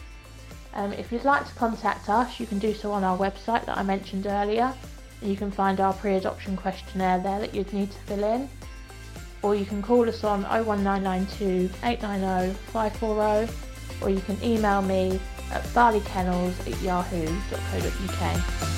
Um, if you'd like to contact us, you can do so on our website that I mentioned earlier. You can find our pre adoption questionnaire there that you'd need to fill in or you can call us on 01992 890 540 or you can email me at barleykennels at yahoo.co.uk.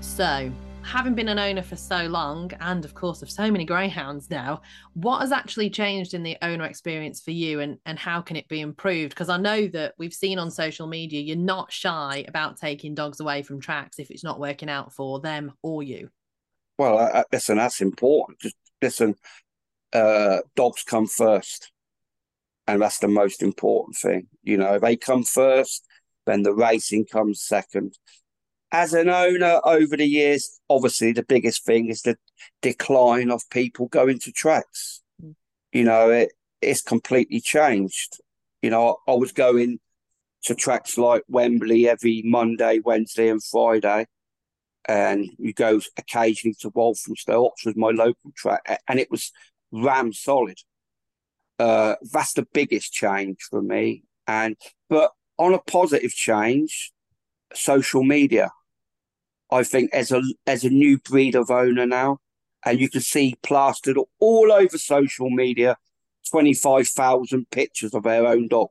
So, having been an owner for so long, and of course of so many greyhounds now, what has actually changed in the owner experience for you, and and how can it be improved? Because I know that we've seen on social media you're not shy about taking dogs away from tracks if it's not working out for them or you. Well, uh, listen, that's important. Just listen, uh, dogs come first, and that's the most important thing. You know, they come first, then the racing comes second as an owner over the years, obviously the biggest thing is the decline of people going to tracks. Mm. You know, it it's completely changed. You know, I, I was going to tracks like Wembley every Monday, Wednesday, and Friday. And you go occasionally to Walthamstow, Oxford, my local track, and it was ram solid. Uh, that's the biggest change for me. And but on a positive change, social media. I think as a as a new breed of owner now, and you can see plastered all over social media, twenty five thousand pictures of their own dog,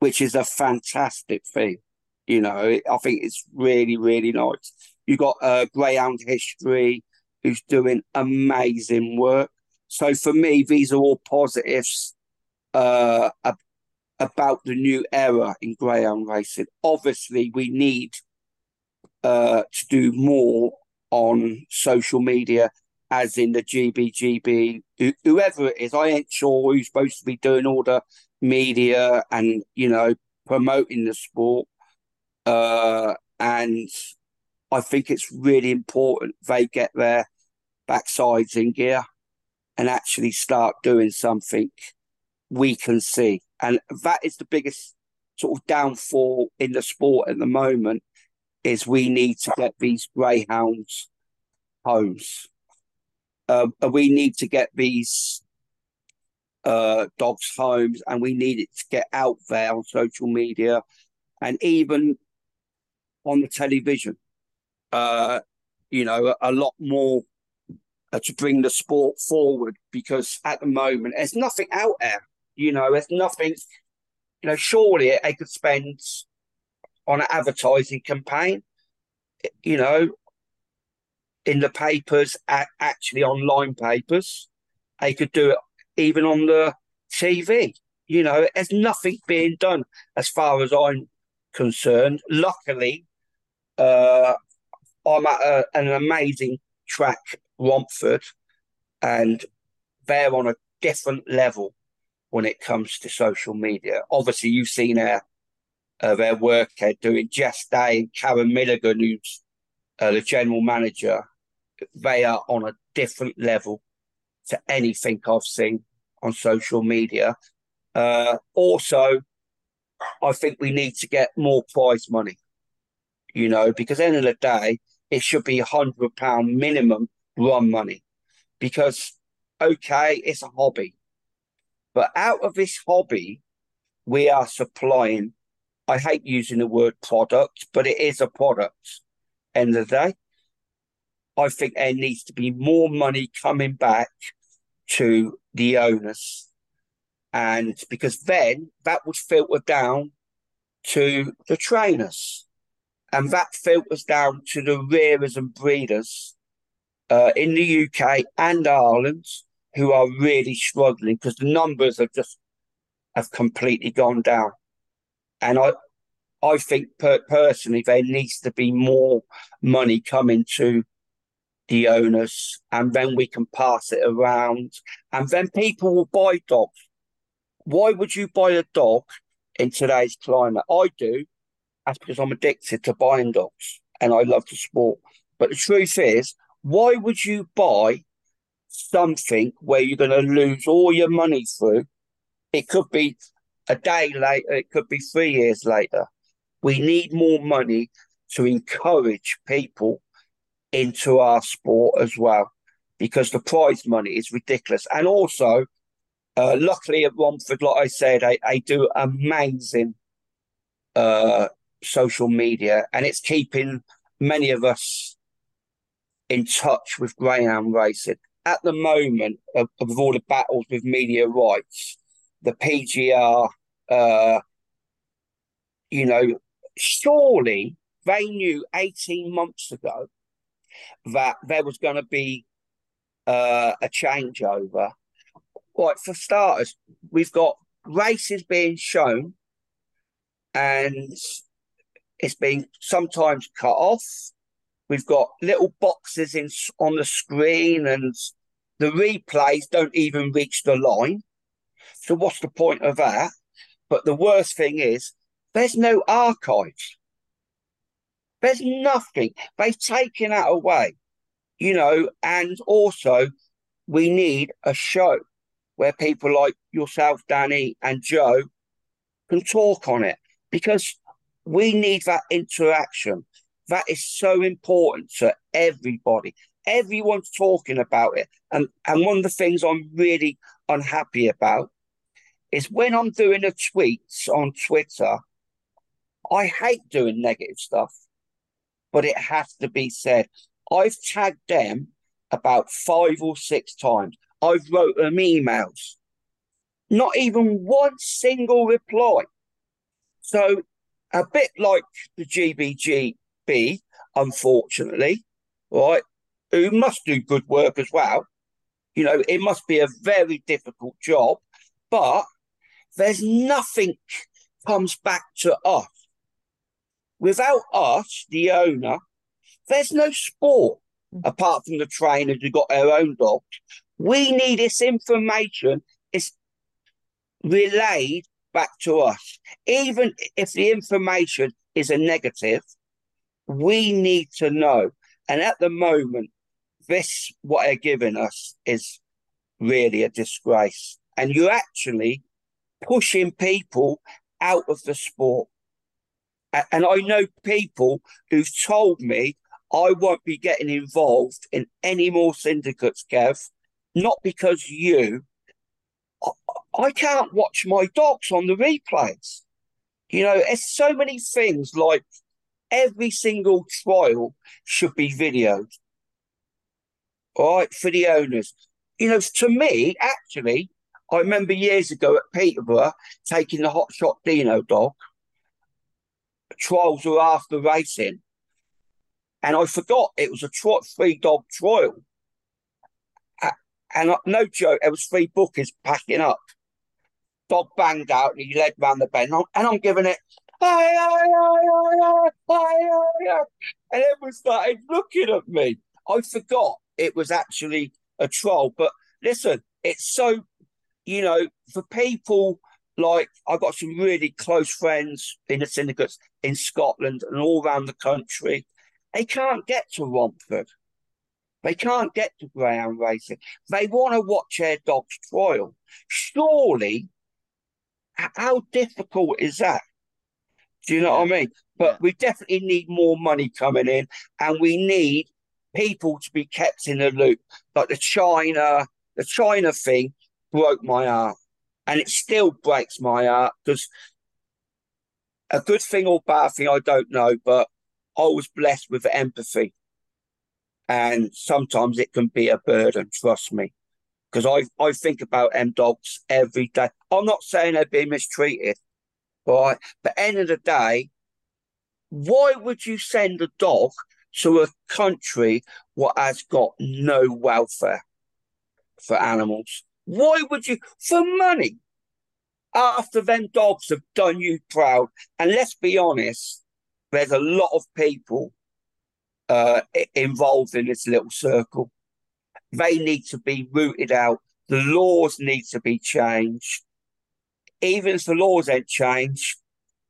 which is a fantastic thing. You know, I think it's really really nice. You've got uh, Greyhound History, who's doing amazing work. So for me, these are all positives uh, about the new era in greyhound racing. Obviously, we need uh, to do more on social media, as in the GBGB, whoever it is. I ain't sure who's supposed to be doing all the media and you know promoting the sport. Uh, and I think it's really important they get their backsides in gear and actually start doing something we can see. And that is the biggest sort of downfall in the sport at the moment is we need to get these greyhounds homes. Uh, we need to get these uh, dogs homes, and we need it to get out there on social media and even on the television. Uh, you know, a, lot more uh, to bring the sport forward because at the moment there's nothing out there. You know, there's nothing you know, surely they could spend on an advertising campaign, you know, in the papers, actually online papers. They could do it even on the TV. You know, there's nothing being done as far as I'm concerned. Luckily, uh, I'm at a, an amazing track, Romford, and they're on a different level when it comes to social media. Obviously, you've seen our, uh, their work uh, doing Jess Day and Karen Milligan, who's uh, the general manager. They are on a different level to anything I've seen on social media. Uh, also, I think we need to get more prize money, you know, because end of the day, it should be a hundred pound minimum run money. Because okay, it's a hobby. But out of this hobby, we are supplying, I hate using the word product, but it is a product. End of the day. I think there needs to be more money coming back to the owners. And because then that would filter down to the trainers. And that filters down to the rearers and breeders uh, in the UK and Ireland who are really struggling because the numbers have just have completely gone down. And I I think per- personally there needs to be more money coming to the owners, and then we can pass it around, and then people will buy dogs. Why would you buy a dog in today's climate? I do. That's because I'm addicted to buying dogs and I love the sport. But the truth is, why would you buy something where you're going to lose all your money through? It could be a day later, it could be three years later. We need more money to encourage people into our sport as well because the prize money is ridiculous. And also, uh, luckily at Romford, like I said, I, I do amazing uh, social media and it's keeping many of us in touch with greyhound racing. At the moment, of, of all the battles with media rights, the PGR, uh, you know, surely they knew 18 months ago that there was going to be uh, a changeover. Right, for starters, we've got races being shown and it's being sometimes cut off We've got little boxes in on the screen, and the replays don't even reach the line. So what's the point of that? But the worst thing is, there's no archives. There's nothing. They've taken that away, you know. And also, we need a show where people like yourself, Dani, and Joe can talk on it because we need that interaction. That is so important to everybody. Everyone's talking about it. And, and one of the things I'm really unhappy about is when I'm doing the tweets on Twitter, I hate doing negative stuff, but it has to be said. I've tagged them about five or six times. I've wrote them emails. Not even one single reply. So a bit like the GBG be, unfortunately, right, who must do good work as well. You know, it must be a very difficult job, but there's nothing comes back to us. Without us, the owner, there's no sport mm. apart from the trainers who got their own dogs. We need this information is relayed back to us. Even if the information is a negative, we need to know. And at the moment, this, what they're giving us, is really a disgrace. And you're actually pushing people out of the sport. And I know people who've told me I won't be getting involved in any more syndicates, Kev, not because you. I can't watch my dogs on the replays. You know, there's so many things like every single trial should be videoed. All right, for the owners. You know, to me, actually, I remember years ago at Peterborough taking the Hot Shot Dino dog. Trials were after racing. And I forgot it was a tro- three dog trial. And no joke, it was three bookies packing up. Dog banged out and he led round the bend. And I'm giving it, hey, hey, hey, and everyone started looking at me. I forgot it was actually a troll. But listen, it's so, you know, for people like I've got some really close friends in the syndicates in Scotland and all around the country. They can't get to Romford. They can't get to greyhound racing. They want to watch their dog's trial. Surely, how difficult is that? Do you know what I mean? But we definitely need more money coming in, and we need people to be kept in the loop. Like the China, the China thing broke my heart, and it still breaks my heart because a good thing or bad thing, I don't know, but I was blessed with empathy. And sometimes it can be a burden, trust me. Because I, I think about M dogs every day. I'm not saying they're being mistreated, right? But end of the day, why would you send a dog to a country what has got no welfare for animals? Why would you for money? After them dogs have done you proud, and let's be honest, there's a lot of people uh, involved in this little circle. They need to be rooted out. The laws need to be changed. Even if the laws ain't changed,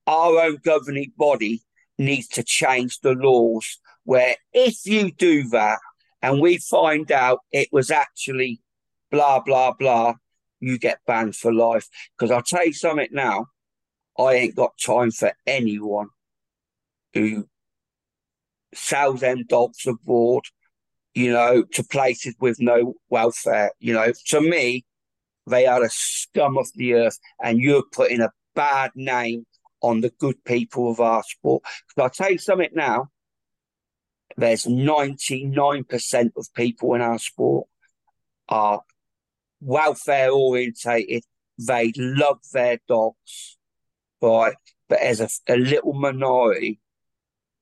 our own governing body needs to change the laws. Where if you do that and we find out it was actually blah, blah, blah, you get banned for life. Because I'll tell you something now, I ain't got time for anyone who sells them dogs abroad, you know, to places with no welfare. You know, to me, they are the scum of the earth, and you're putting a bad name on the good people of our sport. Because I'll tell you something now, there's 99% of people in our sport are welfare orientated. They love their dogs, right? But as a, a little minority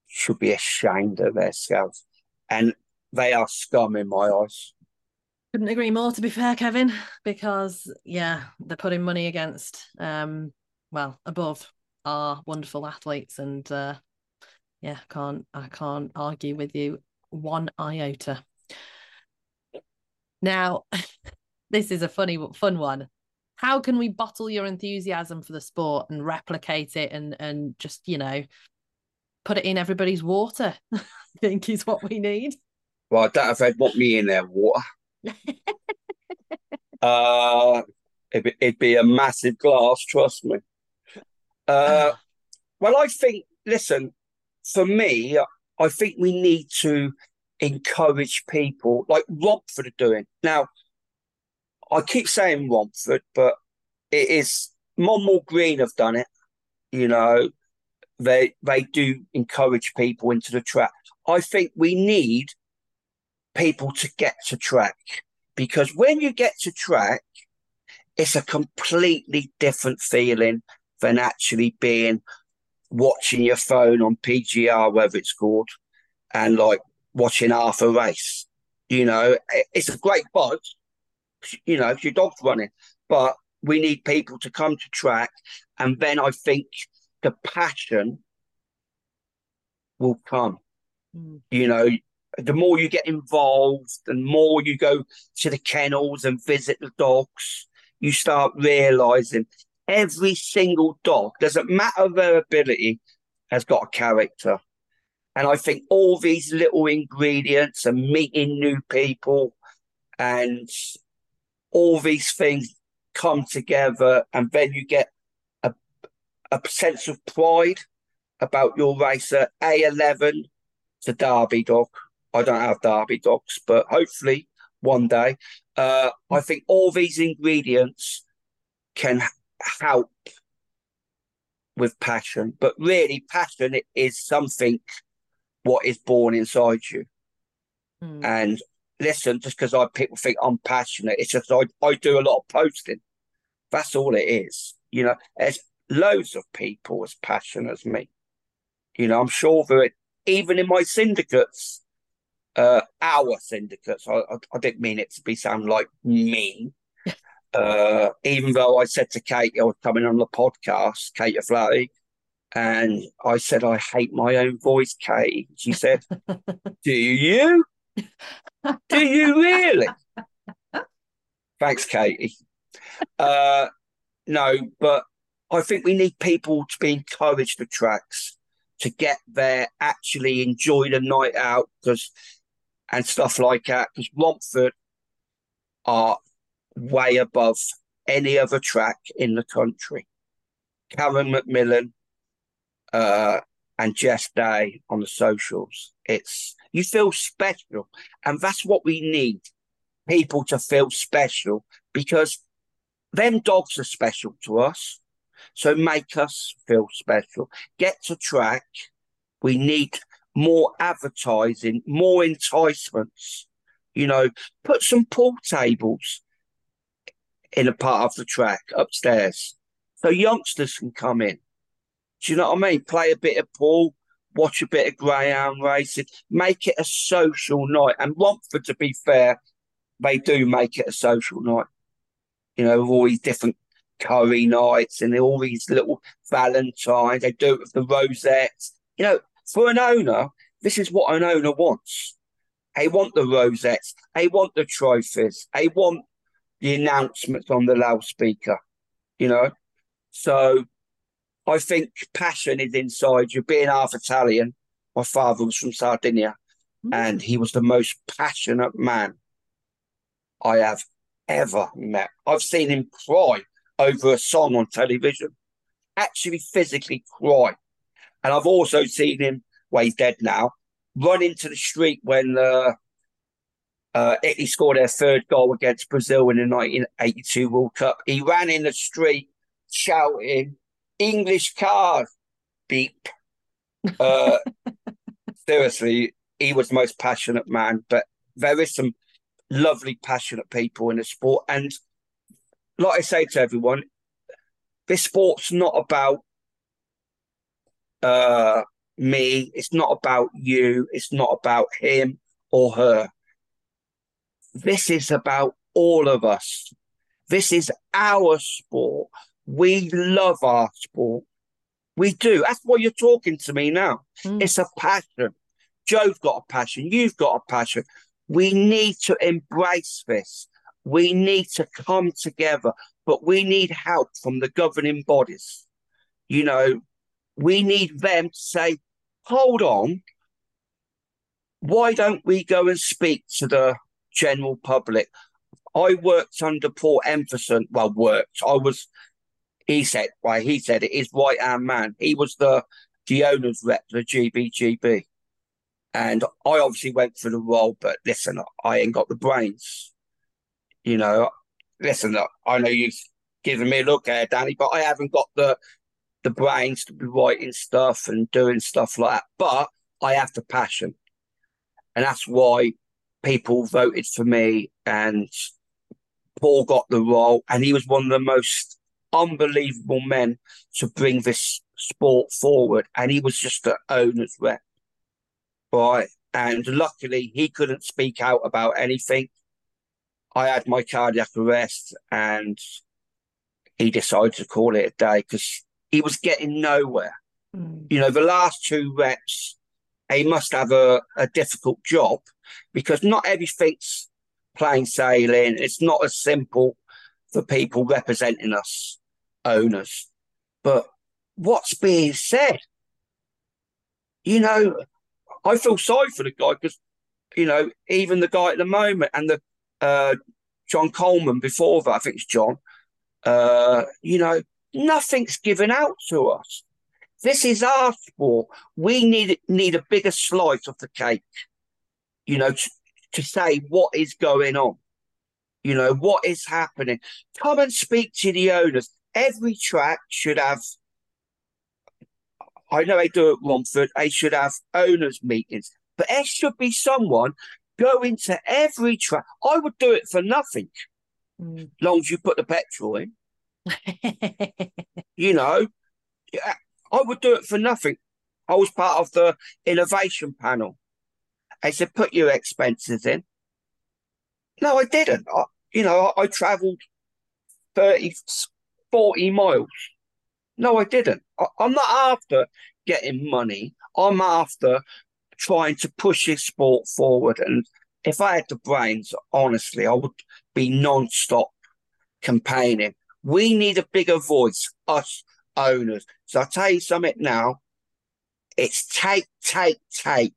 should be ashamed of themselves. And they are scum in my eyes. Couldn't agree more, to be fair, Kevin, because, yeah, they're putting money against, um, well, above our wonderful athletes. And, uh, yeah, can't I can't argue with you one iota. Now, this is a funny fun one. How can we bottle your enthusiasm for the sport and replicate it and and just, you know, put it in everybody's water, I think is what we need. Well, I don't know if they'd want me in their water. uh, it'd be, it'd be, a massive glass, trust me. Uh, well, I think, listen, for me, I think we need to encourage people like Romford are doing. Now, I keep saying Romford, but it is Monmore Green have done it. You know, they they do encourage people into the track. I think we need people to get to track because when you get to track, it's a completely different feeling than actually being watching your phone on PGR, whether it's called, and like watching half a race. You know, it's a great buzz. You know, if your dog's running, but we need people to come to track, and then I think the passion will come. Mm. You know, the more you get involved and more you go to the kennels and visit the dogs, you start realizing every single dog, doesn't matter their ability, has got a character. And I think all these little ingredients and meeting new people and all these things come together, and then you get a sense of pride about your racer. A11, it's a Derby dog. I don't have Derby dogs, but hopefully one day. Uh, I think all these ingredients can help with passion, but really, passion is something what is born inside you. Mm. And listen, just because I people think I'm passionate, it's just I, I do a lot of posting That's all it is. You know, there's loads of people as passionate as me. You know, I'm sure that even in my syndicates, uh, our syndicates, I, I, I didn't mean it to be sound like me. Uh, even though I said to Kate, I was coming on the podcast, Kate Flatty, and I said, I hate my own voice, Kate. She said, Do you? Do you really? Thanks, Katie. Uh, no, but I think we need people to be encouraged to tracks to get there, actually enjoy the night out, because and stuff like that. Because Romford are way above any other track in the country. Karen McMillan uh, and Jess Day on the socials. It's you feel special, and that's what we need people to feel special because them dogs are special to us. So make us feel special. Get to track. We need more advertising, more enticements. You know, put some pool tables in a part of the track upstairs so youngsters can come in. Do you know what I mean? Play a bit of pool, watch a bit of greyhound racing, make it a social night. And Romford, to be fair, they do make it a social night. You know, with all these different curry nights and all these little valentines. They do it with the rosettes. You know, for an owner, this is what an owner wants. They want the rosettes. They want the trophies. They want the announcements on the loudspeaker. You know, so I think passion is inside you. Being half Italian, my father was from Sardinia, mm. and he was the most passionate man I have ever met. I've seen him cry over a song on television, actually physically cry. And I've also seen him, well, he's dead now, run into the street when uh, uh, Italy scored their third goal against Brazil in the 1982 World Cup. He ran in the street shouting, English car beep. Uh, seriously, he was the most passionate man, but there is some lovely, passionate people in the sport. And like I say to everyone, this sport's not about uh, me. It's not about you. It's not about him or her. This is about all of us. This is our sport. We love our sport. We do. That's why you're talking to me now. Mm. It's a passion. Joe's got a passion. You've got a passion. We need to embrace this. We need to come together, but we need help from the governing bodies. You know, we need them to say, hold on, why don't we go and speak to the general public? I worked under Paul Empherson. Well, worked. I was, he said, why he said it is right hand man. He was the the owner's rep, the GBGB. And I obviously went for the role, but listen, I ain't got the brains. You know, listen, I know you've given me a look there, Dani, but I haven't got the the brains to be writing stuff and doing stuff like that. But I have the passion. And that's why people voted for me and Paul got the role and he was one of the most unbelievable men to bring this sport forward. And he was just the owner's rep right? And luckily, he couldn't speak out about anything. I had my cardiac arrest, and he decided to call it a day because he was getting nowhere. Mm. You know, the last two reps, he must have a, a difficult job because not everything's plain sailing. It's not as simple for people representing us, owners. But what's being said? You know, I feel sorry for the guy because, you know, even the guy at the moment and the uh, John Coleman before that, I think it's John, uh, you know, nothing's given out to us. This is our sport. We need need a bigger slice of the cake, you know, to, to say what is going on, you know, what is happening. Come and speak to the owners. Every track should have I know they do at Romford. They should have owners' meetings, but there should be someone go into every track. I would do it for nothing, mm. long as you put the petrol in. you know, I would do it for nothing. I was part of the innovation panel. I said, put your expenses in. No, I didn't. I, you know, I, I traveled 30, 40 miles. No, I didn't. I, I'm not after getting money. I'm after trying to push this sport forward. And if I had the brains, honestly, I would be non-stop campaigning. We need a bigger voice, us owners. So I'll tell you something now. It's take, take, take.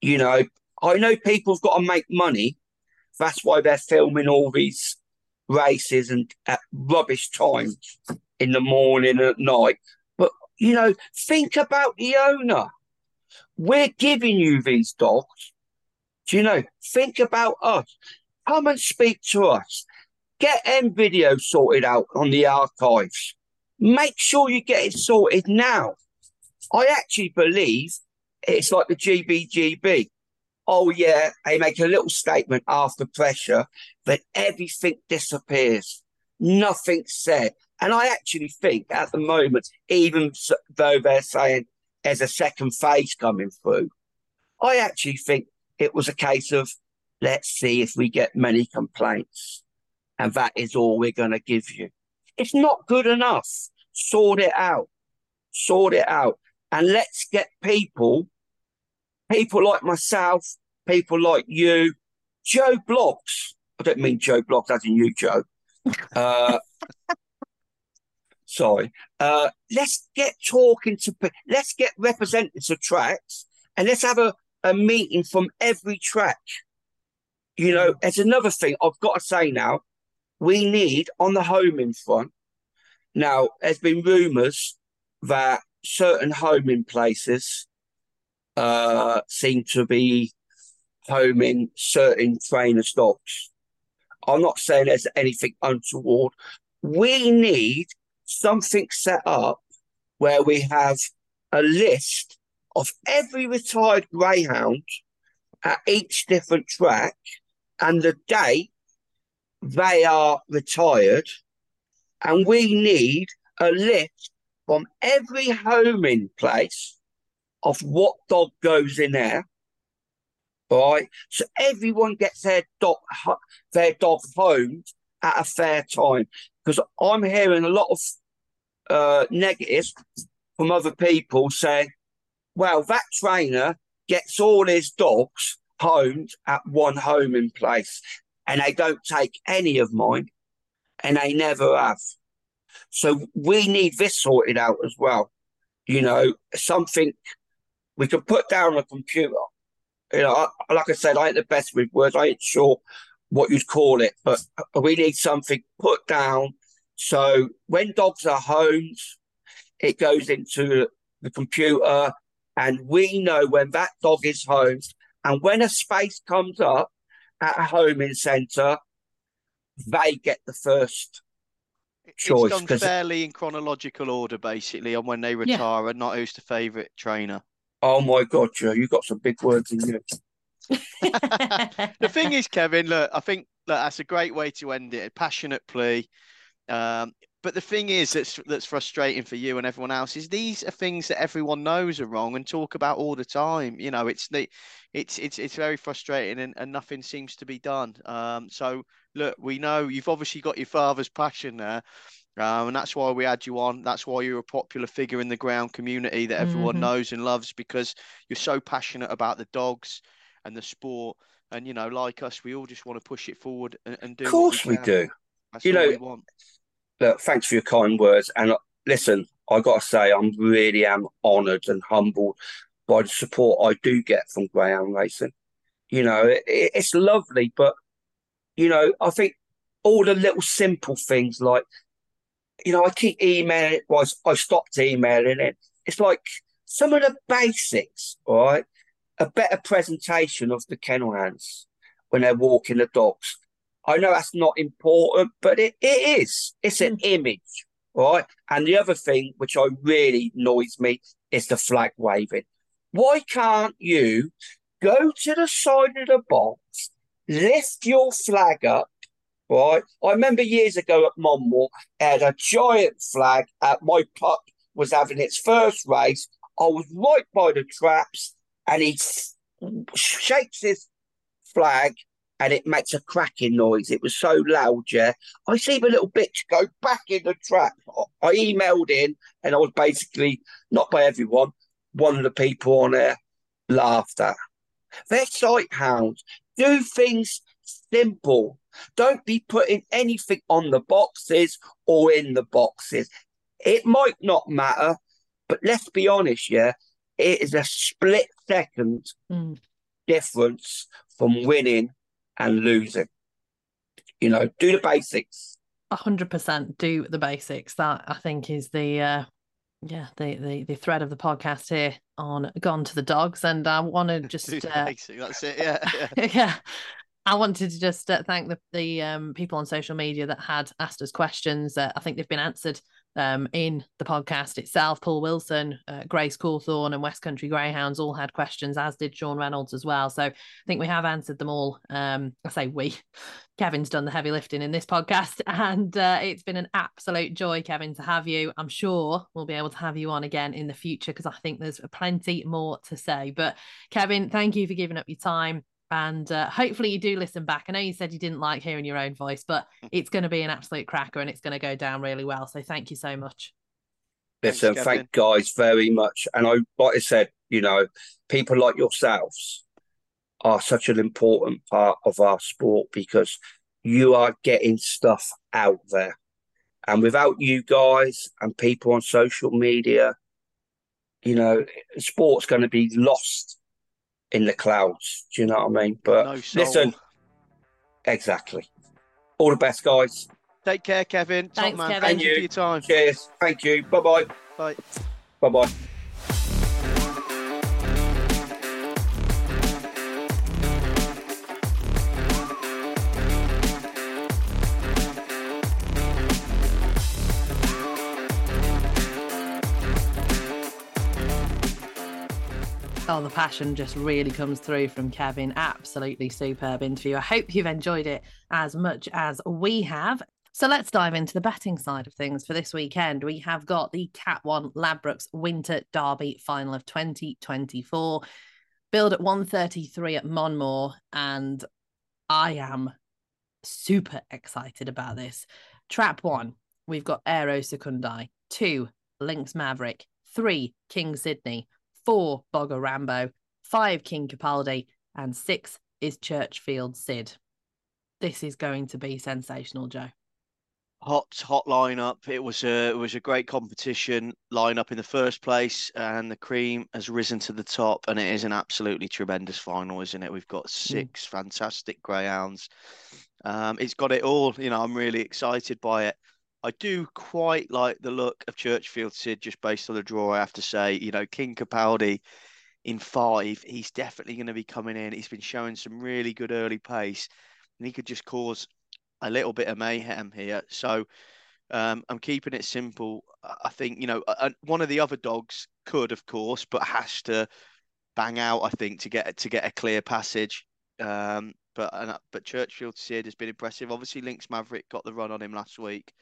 You know, I know people have got to make money. That's why they're filming all these races and at rubbish times in the morning and at night. But, you know, think about the owner. We're giving you these dogs. Do you know? Think about us. Come and speak to us. Get M video sorted out on the archives. Make sure you get it sorted now. I actually believe it's like the GBGB. Oh, yeah, they make a little statement after pressure, but everything disappears. Nothing said. And I actually think at the moment, even though they're saying there's a second phase coming through, I actually think it was a case of let's see if we get many complaints. And that is all we're going to give you. It's not good enough. Sort it out. Sort it out. And let's get people, people like myself, people like you, Joe Bloggs. I don't mean Joe Bloggs as in you, Joe. Uh, sorry. Uh, let's get talking to, let's get representatives of tracks and let's have a, a meeting from every track. You know, there's another thing I've got to say now. We need on the homing front. Now, there's been rumours that certain homing places uh, seem to be homing certain trainer stocks. I'm not saying there's anything untoward. We need something set up where we have a list of every retired greyhound at each different track and the date they are retired. And we need a list from every homing place of what dog goes in there. Right, so everyone gets their dog their dog homed at a fair time. Because I'm hearing a lot of uh, negatives from other people saying, well, that trainer gets all his dogs homed at one home in place and they don't take any of mine and they never have. So we need this sorted out as well. You know, something we can put down on a computer. You know, like I said, I ain't the best with words. I ain't sure what you'd call it, but we need something put down. So when dogs are homed, it goes into the computer and we know when that dog is home. And when a space comes up at a homing centre, they get the first choice. It's done fairly in chronological order, basically, on when they retire yeah. and not who's the favourite trainer. Oh my God, Joe, you got some big words in you. the thing is, Kevin, look, I think look, that's a great way to end it. A passionate plea. Um, but the thing is that's that's frustrating for you and everyone else is these are things that everyone knows are wrong and talk about all the time. You know, it's the it's it's it's very frustrating and, and nothing seems to be done. Um, so look, we know you've obviously got your father's passion there. Um, and that's why we had you on. That's why you're a popular figure in the ground community that everyone mm-hmm. knows and loves because you're so passionate about the dogs and the sport. And you know, like us, we all just want to push it forward and, and do. Of course, we, we, do. That's you know, look, thanks for your kind words. And uh, listen, I got to say, I'm really am honoured and humbled by the support I do get from greyhound racing. You know, it, it's lovely, but you know, I think all the little simple things like, you know, I keep emailing it. Well, I stopped emailing it. It's like some of the basics, all right? A better presentation of the kennel hands when they're walking the dogs. I know that's not important, but it, it is. It's an mm. image, right? And the other thing which I really annoys me is the flag waving. Why can't you go to the side of the box, lift your flag up, right? I remember years ago at Monmore, had a giant flag. At my pup was having its first race. I was right by the traps, and he shakes his flag, and it makes a cracking noise. It was so loud, yeah. I see the little bitch go back in the trap. I emailed in, and I was basically not by everyone. One of the people on there laughed at. They're sight hounds. Do things simple. Don't be putting anything on the boxes or in the boxes. It might not matter, but let's be honest, yeah, it is a split second mm. difference from winning and losing. You know, do the basics. A hundred percent do the basics. That I think is the uh yeah, the, the the thread of the podcast here on Gone to the Dogs. And I want to just uh, basic, that's it, yeah. Yeah. yeah. I wanted to just uh, thank the the um, people on social media that had asked us questions. Uh, I think they've been answered um, in the podcast itself. Paul Wilson, uh, Grace Cawthorn, and West Country Greyhounds all had questions, as did Sean Reynolds as well. So I think we have answered them all. Um, I say we. Kevin's done the heavy lifting in this podcast, and uh, it's been an absolute joy, Kevin, to have you. I'm sure we'll be able to have you on again in the future because I think there's plenty more to say. But Kevin, thank you for giving up your time. And uh, hopefully you do listen back. I know you said you didn't like hearing your own voice, but it's going to be an absolute cracker and it's going to go down really well. So thank you so much. Listen, Thanks, thank guys very much. And I, like I said, you know, people like yourselves are such an important part of our sport because you are getting stuff out there. And without you guys and people on social media, you know, sport's going to be lost in the clouds. Do you know what I mean? But no listen, exactly. All the best, guys. Take care, Kevin. Thanks, Top man. Kevin. Thank you for your time. Cheers. Thank you. Bye-bye. Bye. Bye-bye. Oh, the passion just really comes through from Kevin. Absolutely superb interview. I hope you've enjoyed it as much as we have. So let's dive into the betting side of things for this weekend. We have got the Cat 1 Ladbrokes Winter Derby final of 2024, billed at 133 at Monmore, and I am super excited about this. Trap 1, we've got Aero Secundii, 2, Lynx Maverick, 3, King Sydney, four Bogger Rambo, five King Capaldi, and six is Churchfield Sid. This is going to be sensational, Joe. Hot, hot lineup. It was a it was a great competition lineup in the first place, and the cream has risen to the top, and it is an absolutely tremendous final, isn't it? We've got mm. six mm. fantastic greyhounds. Um, it's got it all. You know, I'm really excited by it. I do quite like the look of Churchfield Sid just based on the draw. I have to say, you know, King Capaldi in five, he's definitely going to be coming in. He's been showing some really good early pace, and he could just cause a little bit of mayhem here. So um, I'm keeping it simple. I think you know one of the other dogs could, of course, but has to bang out. I think to get to get a clear passage. Um, but but Churchfield Sid has been impressive. Obviously, Lynx Maverick got the run on him last week.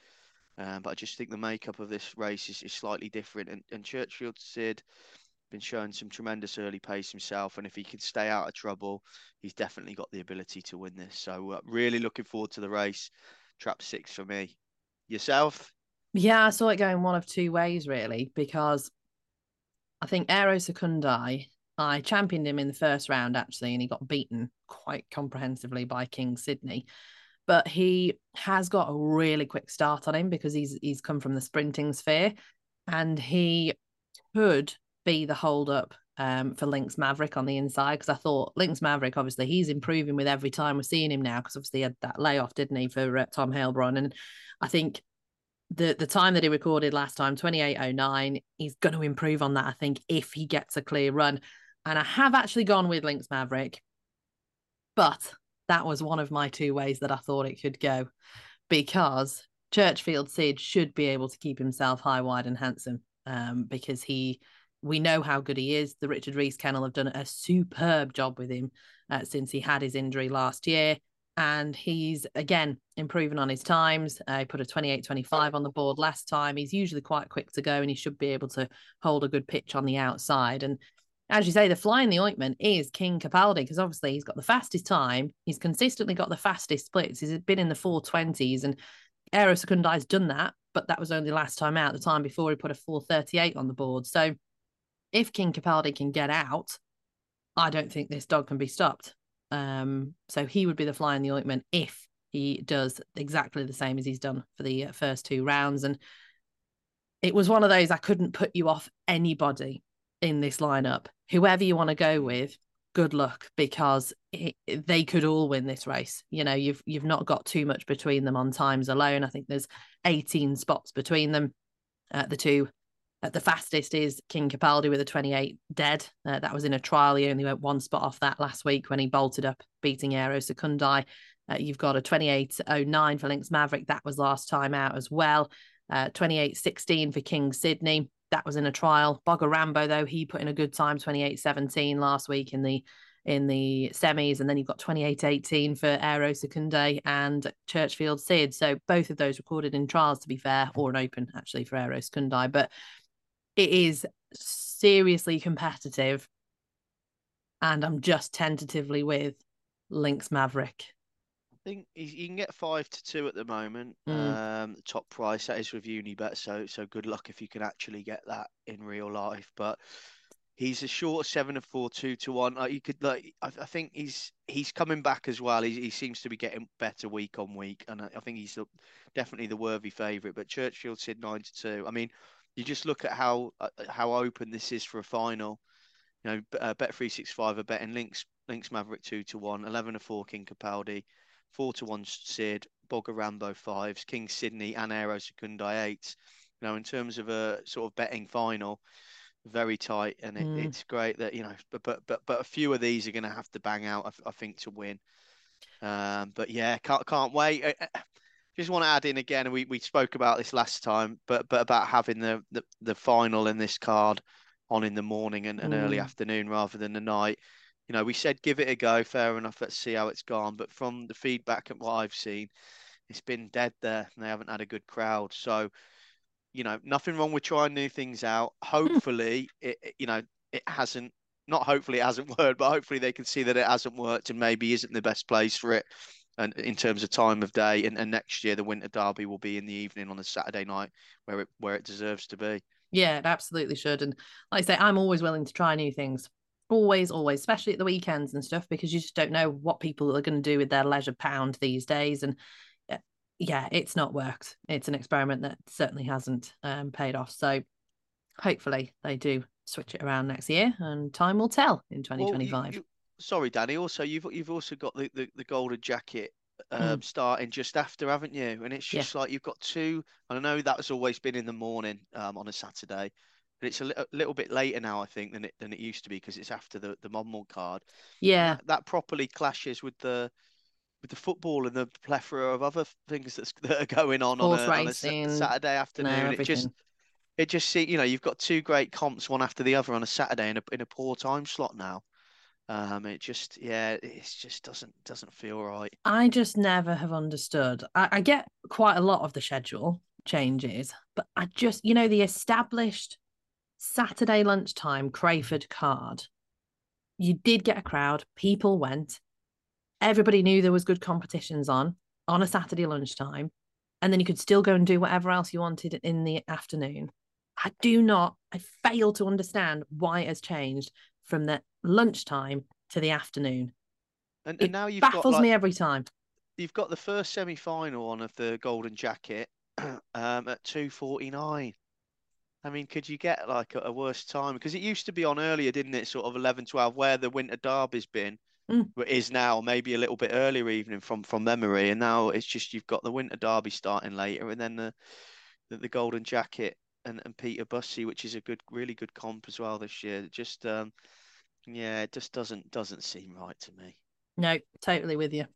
Um, but I just think the makeup of this race is, is slightly different. And, and Churchfield Sid been showing some tremendous early pace himself, and if he can stay out of trouble, he's definitely got the ability to win this. So uh, really looking forward to the race. Trap six for me. Yourself? Yeah, I saw it going one of two ways really, because I think Aero Secundii, I championed him in the first round actually, and he got beaten quite comprehensively by King Sydney but he has got a really quick start on him because he's he's come from the sprinting sphere and he could be the hold up um, for Lynx Maverick on the inside because I thought Lynx Maverick obviously he's improving with every time we're seeing him now because obviously he had that layoff didn't he for uh, Tom Heilbronn and I think the the time that he recorded last time 2809 he's going to improve on that I think if he gets a clear run and I have actually gone with Lynx Maverick but that was one of my two ways that I thought it could go because Churchfield Sid should be able to keep himself high, wide, and handsome um, because he, we know how good he is. The Richard Rees kennel have done a superb job with him uh, since he had his injury last year. and he's again improving on his times. Uh, he put a 28 25 on the board last time. He's usually quite quick to go and he should be able to hold a good pitch on the outside. And as you say, the fly in the ointment is King Capaldi because obviously he's got the fastest time. He's consistently got the fastest splits. He's been in the 420s and Aero Secundi's done that, but that was only last time out. The time before he put a 438 on the board. So if King Capaldi can get out, I don't think this dog can be stopped. Um, so he would be the fly in the ointment if he does exactly the same as he's done for the uh, first two rounds. And it was one of those I couldn't put you off anybody in this lineup. Whoever you want to go with, good luck because it, they could all win this race. You know, you've you've not got too much between them on times alone. I think there's 18 spots between them. Uh, the two uh, the fastest is King Capaldi with a 28 dead. Uh, that was in a trial. He only went one spot off that last week when he bolted up, beating Aero Secundi. Uh, you've got a 28.09 for Lynx Maverick. That was last time out as well. Uh, 28.16 for King Sydney. That was in a trial. Bogger Rambo, though, he put in a good time, 28.17 last week in the in the semis, and then you've got 28-18 for Aero Secunde and Churchfield Sid. So both of those recorded in trials, to be fair, or an open actually for Aero Secunde. But it is seriously competitive. And I'm just tentatively with Lynx Maverick. I think you can get five to two at the moment. Mm. Um, top price that is with Unibet, so so good luck if you can actually get that in real life. But he's a short seven of four, two to one. Like you could like, I, I think he's he's coming back as well. He, he seems to be getting better week on week, and I, I think he's definitely the worthy favourite. But Churchfield Sid nine to two. I mean, you just look at how uh, how open this is for a final. You know, uh, Bet three six five are betting Lynx links Maverick two to one, 11 to four King Capaldi, four to one Sid, Bogger Rambo fives, King Sydney and Aero Secundi eights. You know, in terms of a sort of betting final, very tight, and it, mm. it's great that you know, but but but but a few of these are going to have to bang out, I, I think, to win. Um, but yeah, can't can't wait. Uh, uh, just want to add in again. We, we spoke about this last time, but but about having the the, the final in this card on in the morning and, and mm. early afternoon rather than the night. You know, we said give it a go. Fair enough. Let's see how it's gone. But from the feedback and what I've seen, it's been dead there, and they haven't had a good crowd. So, you know, nothing wrong with trying new things out. Hmm. Hopefully, it, it you know it hasn't. Not hopefully it hasn't worked, but hopefully they can see that it hasn't worked and maybe isn't the best place for it and in terms of time of day. And, and next year, the Winter Derby will be in the evening on a Saturday night, where it where it deserves to be. Yeah, it absolutely should. And like I say, I'm always willing to try new things. Always, always, especially at the weekends and stuff, because you just don't know what people are going to do with their leisure pound these days. And yeah, it's not worked. It's an experiment that certainly hasn't um, paid off. So hopefully they do switch it around next year, and time will tell in 2025. Well, you, you, sorry, Dani. Also, you've you've also got the the, the golden jacket um, mm. starting just after, haven't you? And it's just yeah. like you've got two. I know that's always been in the morning um, on a Saturday, but it's a, li- a, little bit later now, I think, than it than it used to be because it's after the the Monmore card. Yeah, that, that, properly clashes with the with the football and the plethora of other things that's that are going on Horse on a, racing, on a Saturday afternoon. No, it just it just see you know you've got two great comps one after the other on a Saturday in a in a poor time slot now. Um, it just, yeah, it just doesn't doesn't feel right. I just never have understood. I, I get quite a lot of the schedule changes, but I just, you know, the established Saturday lunchtime Crayford card. You did get a crowd. People went. Everybody knew there was good competitions on on a Saturday lunchtime, and then you could still go and do whatever else you wanted in the afternoon. I do not. I fail to understand why it has changed from the lunchtime to the afternoon. And, and now you've baffles got, like, me every time. You've got the first semi-final on of the Golden Jacket um, at two forty-nine. I mean, could you get like a, a worse time? Because it used to be on earlier, didn't it? Sort of 11, 12, where the Winter Derby's been, mm. but is now maybe a little bit earlier evening from from memory. And now it's just you've got the Winter Derby starting later, and then the the, the Golden Jacket and, and Peter Bussey, which is a good, really good comp as well this year. Just um, yeah, it just doesn't doesn't seem right to me. No, totally with you.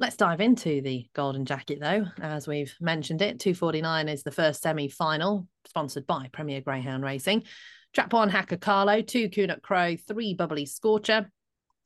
Let's dive into the Golden Jacket though. As we've mentioned it, 249 is the first semi-final, sponsored by Premier Greyhound Racing. Trap one Hacker Carlo, two Kunut Crow, three Bubbly Scorcher.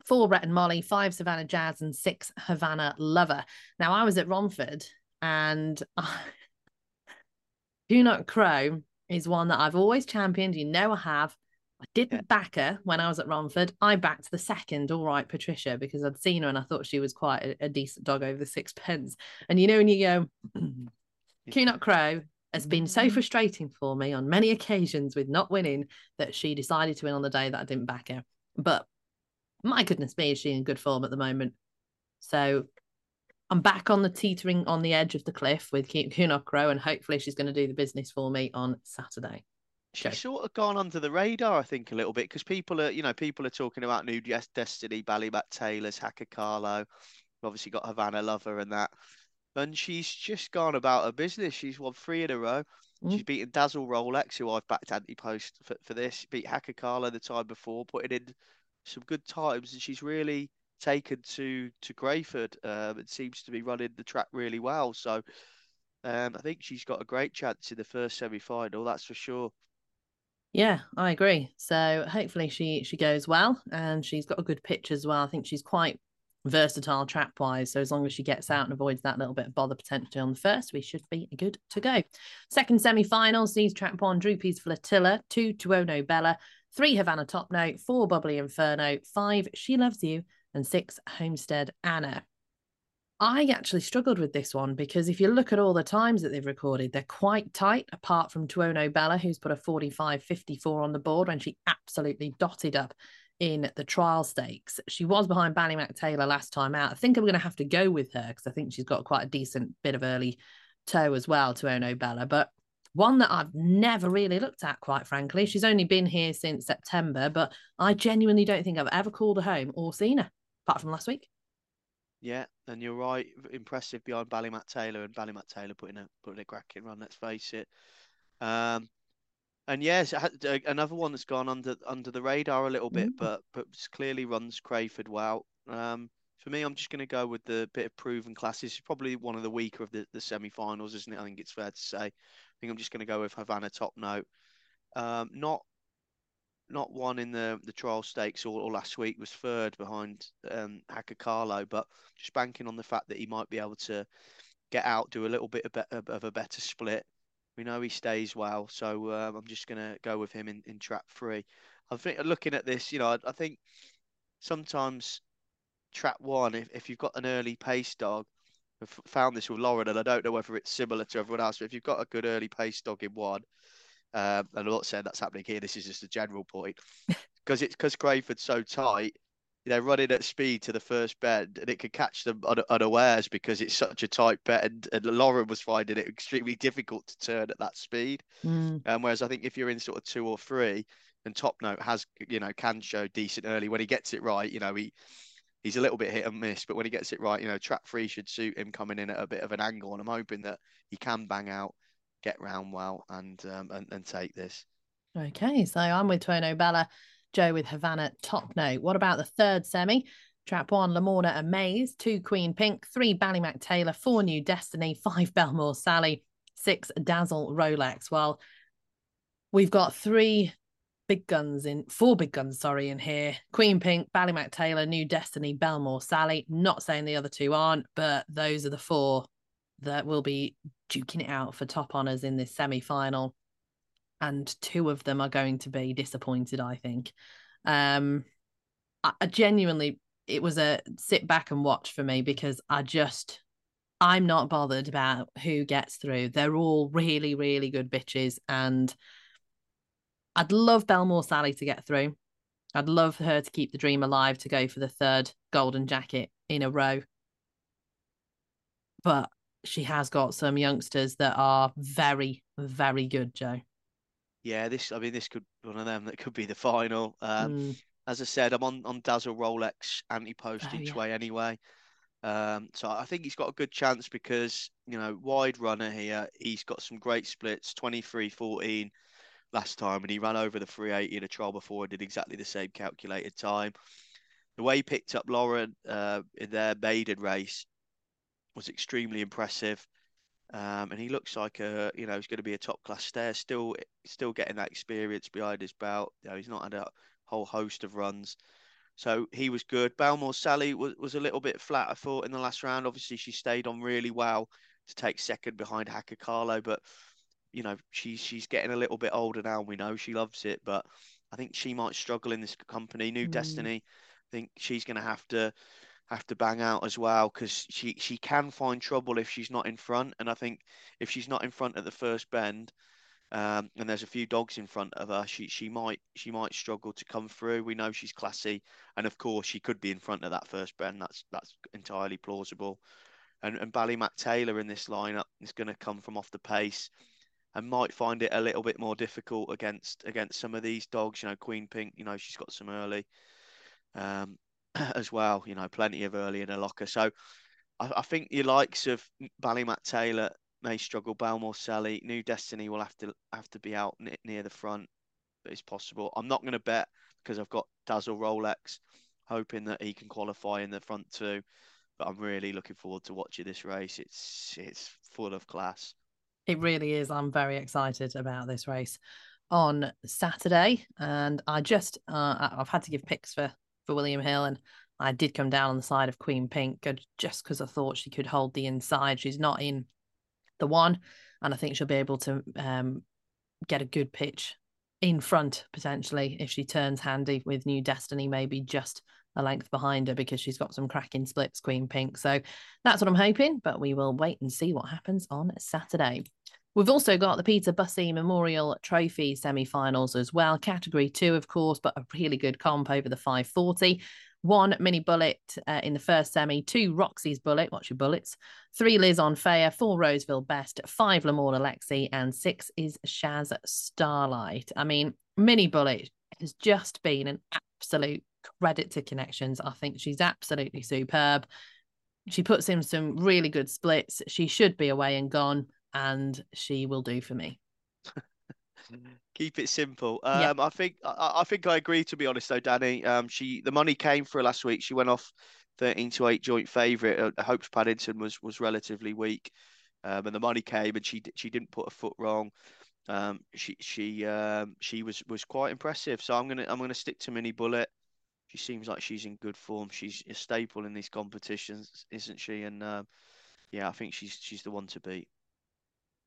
four Brett and Molly, five Savannah Jazz, and six Havana Lover. Now, I was at Romford and Kunut Crow is one that I've always championed. You know, I have. I didn't back her when I was at Romford. I backed the second, all right, Patricia, because I'd seen her and I thought she was quite a, a decent dog over the sixpence. And you know, when you go, Kunut Crow has been so frustrating for me on many occasions with not winning that she decided to win on the day that I didn't back her. But my goodness me, is she in good form at the moment? So I'm back on the teetering on the edge of the cliff with Kunut Crow, and hopefully she's going to do the business for me on Saturday she's sort of gone under the radar, I think, a little bit because people are, you know, people are talking about New Destiny, Ballymac Taylor's, Hacker Carlo. We've obviously got Havana Lover and that. And she's just gone about her business. She's won three in a row. Mm. She's beaten Dazzle Rolex, who I've backed anti post for, for this. She beat Hacker Carlo the time before, putting in some good times. And she's really taken to to Crayford. Um, it seems to be running the track really well. So um, I think she's got a great chance in the first semi final, that's for sure. Yeah, I agree. So hopefully she she goes well, and she's got a good pitch as well. I think she's quite versatile trap wise. So as long as she gets out and avoids that little bit of bother potentially on the first, we should be good to go. Second semi final sees trap one Droopy's Flotilla, two Tuono Bella, three Havana Top Note, four Bubbly Inferno, five She Loves You, and six Homestead Anna. I actually struggled with this one because if you look at all the times that they've recorded, they're quite tight, apart from Tuono Bella, who's put a 45 54 on the board when she absolutely dotted up in the trial stakes. She was behind Ballymac Taylor last time out. I think I'm going to have to go with her because I think she's got quite a decent bit of early toe as well, Tuono Bella. But one that I've never really looked at, quite frankly. She's only been here since September, but I genuinely don't think I've ever called her home or seen her, apart from last week. Yeah, and you're right. Impressive behind Ballymac Taylor and Ballymac Taylor putting a putting a cracking run. Let's face it. Um, and yes, another one that's gone under under the radar a little bit, mm. but but clearly runs Crayford well. Um, for me, I'm just going to go with the bit of proven classes. It's probably one of the weaker of the, the semi-finals, isn't it? I think it's fair to say. I think I'm just going to go with Havana Top Note. Um, not not one in the the trial stakes or, or last week was third behind um, Hacker Carlo, but just banking on the fact that he might be able to get out, do a little bit of, be- of a better split. We know he stays well, so um, I'm just going to go with him in, in trap three. I think looking at this, you know, I, I think sometimes trap one, if, if you've got an early pace dog, I've found this with Lauren, and I don't know whether it's similar to everyone else, but if you've got a good early pace dog in one, um, and I'm not saying that's happening here. This is just a general point because it's because Crayford's so tight. They're running at speed to the first bend, and it could catch them un- unawares because it's such a tight bend. And Lauren was finding it extremely difficult to turn at that speed. Mm. Um, whereas I think if you're in sort of two or three, and Top Note has, you know, can show decent early when he gets it right. You know, he he's a little bit hit and miss, but when he gets it right, you know, trap three should suit him coming in at a bit of an angle. And I'm hoping that he can bang out get round well and um, and, and take this. Okay, so I'm with Tuono Bella, Joe with Havana Top Note. What about the third semi? Trap one, Lamorna and Maze, two Queen Pink, three Ballymac Taylor, four New Destiny, five Belmore Sally, six Dazzle Rolex. Well, we've got three big guns in four big guns, sorry, in here. Queen Pink, Ballymac Taylor, New Destiny, Belmore Sally. Not saying the other two aren't, but those are the four that will be duking it out for top honours in this semi final. And two of them are going to be disappointed, I think. Um, I, I genuinely, it was a sit back and watch for me because I just, I'm not bothered about who gets through. They're all really, really good bitches. And I'd love Belmore Sally to get through. I'd love her to keep the dream alive to go for the third golden jacket in a row. But she has got some youngsters that are very, very good, Joe. Yeah, this I mean this could one of them that could be the final. Um, mm. As I said, I'm on on Dazzle Rolex anti-post oh, each yeah. way anyway. Um, so I think he's got a good chance because you know wide runner here. He's got some great splits, 23-14 last time, and he ran over the 380 in a trial before and did exactly the same calculated time. The way he picked up Lauren uh, in their maiden race, was extremely impressive. Um, and he looks like a you know he's going to be a top class stayer. Still, still getting that experience behind his belt. You know, he's not had a whole host of runs. So he was good. Belmore Sally was, was a little bit flat, I thought, in the last round. Obviously, she stayed on really well to take second behind Hacker Carlo, but you know she's she's getting a little bit older now. We know she loves it, but I think she might struggle in this company. New mm. Destiny, I think she's going to have to have to bang out as well because she she can find trouble if she's not in front. And I think if she's not in front at the first bend, um, and there's a few dogs in front of her, she she might she might struggle to come through. We know she's classy, and of course she could be in front of that first bend. That's that's entirely plausible. And and Ballymac Taylor in this lineup is going to come from off the pace, and might find it a little bit more difficult against against some of these dogs. You know, Queen Pink. You know, she's got some early. Um, as well. You know, plenty of early in a locker. So I, I think your likes of Ballymac Taylor may struggle. Belmore Sally, New Destiny will have to have to be out near the front. It's possible. I'm not going to bet because I've got Dazzle Rolex, hoping that he can qualify in the front two. But I'm really looking forward to watching this race. It's it's full of class. It really is. I'm very excited about this race on Saturday, and I just uh, I've had to give picks for for William Hill, and I did come down on the side of Queen Pink just because I thought she could hold the inside. She's not in the one, and I think she'll be able to um, get a good pitch in front potentially if she turns handy with New Destiny, maybe just a length behind her because she's got some cracking splits, Queen Pink. So that's what I'm hoping, but we will wait and see what happens on Saturday. We've also got the Peter Bussey Memorial Trophy semi finals as well. Category two, of course, but a really good comp over the 540. One mini bullet uh, in the first semi, two Roxy's bullet, watch your bullets, three Liz on Fair, four Roseville Best, five Lamorna Alexi, and six is Shaz Starlight. I mean, mini bullet has just been an absolute credit to connections. I think she's absolutely superb. She puts in some really good splits. She should be away and gone and she will do for me. Keep it simple. Um, yeah. I think I, I, think I agree. To be honest, though, Dani, um, she the money came for her last week. She went off thirteen to eight joint favourite. Uh, Hopes Paddington was was relatively weak, um, and the money came, and she she didn't put a foot wrong. Um, she she um, she was was quite impressive. So I'm gonna I'm gonna stick to Mini Bullet. She seems like she's in good form. She's a staple in these competitions, isn't she? And uh, yeah, I think she's she's the one to beat.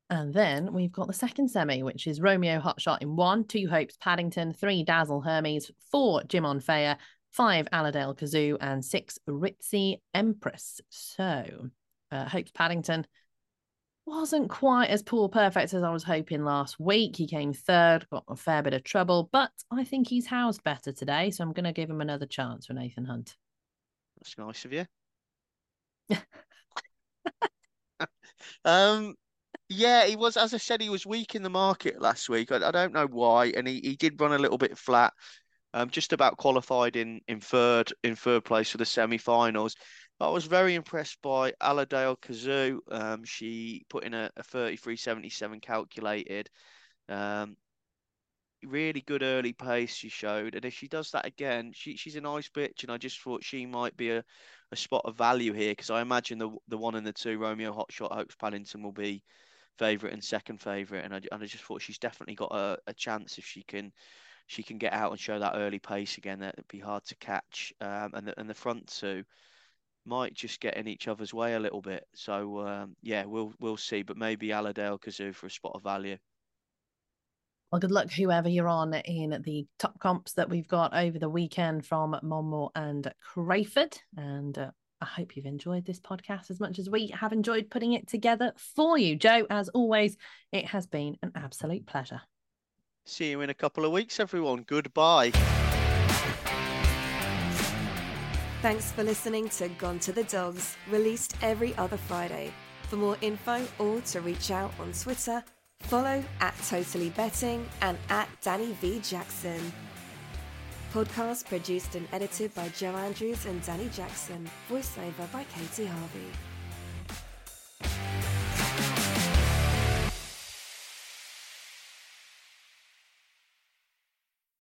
And then we've got the second semi, which is Romeo Hotshot in one, two Hopes Paddington, three Dazzle Hermes, four Jim on Fair, five Allerdale Kazoo, and six Ritzy Empress. So uh, Hopes Paddington wasn't quite as poor perfect as I was hoping last week. He came third, got a fair bit of trouble, but I think he's housed better today. So I'm going to give him another chance for Nathan Hunt. That's nice of you. um, yeah, he was. As I said, he was weak in the market last week. I, I don't know why, and he, he did run a little bit flat. Um, just about qualified in in third in third place for the semi-finals. I was very impressed by Allerdale Kazoo. Um, she put in a, a 33.77 calculated. Um, really good early pace she showed, and if she does that again, she she's a nice bitch, and I just thought she might be a, a spot of value here because I imagine the the one and the two Romeo Hotshot Hopes Paddington will be favourite and second favourite, and I, and I just thought she's definitely got a, a chance if she can she can get out and show that early pace again. That'd be hard to catch, um, and the, and the front two might just get in each other's way a little bit. So um, yeah, we'll we'll see, but maybe Allerdale Kazoo for a spot of value. Well, good luck, whoever you're on in the top comps that we've got over the weekend from Monmore and Crayford. And uh, I hope you've enjoyed this podcast as much as we have enjoyed putting it together for you. Joe, as always, it has been an absolute pleasure. See you in a couple of weeks, everyone. Goodbye. Thanks for listening to Gone to the Dogs, released every other Friday. For more info or to reach out on Twitter, follow at Totally Betting and at Dani V. Jackson. Podcast produced and edited by Joe Andrews and Dani Jackson. Voiceover by Katie Harvey.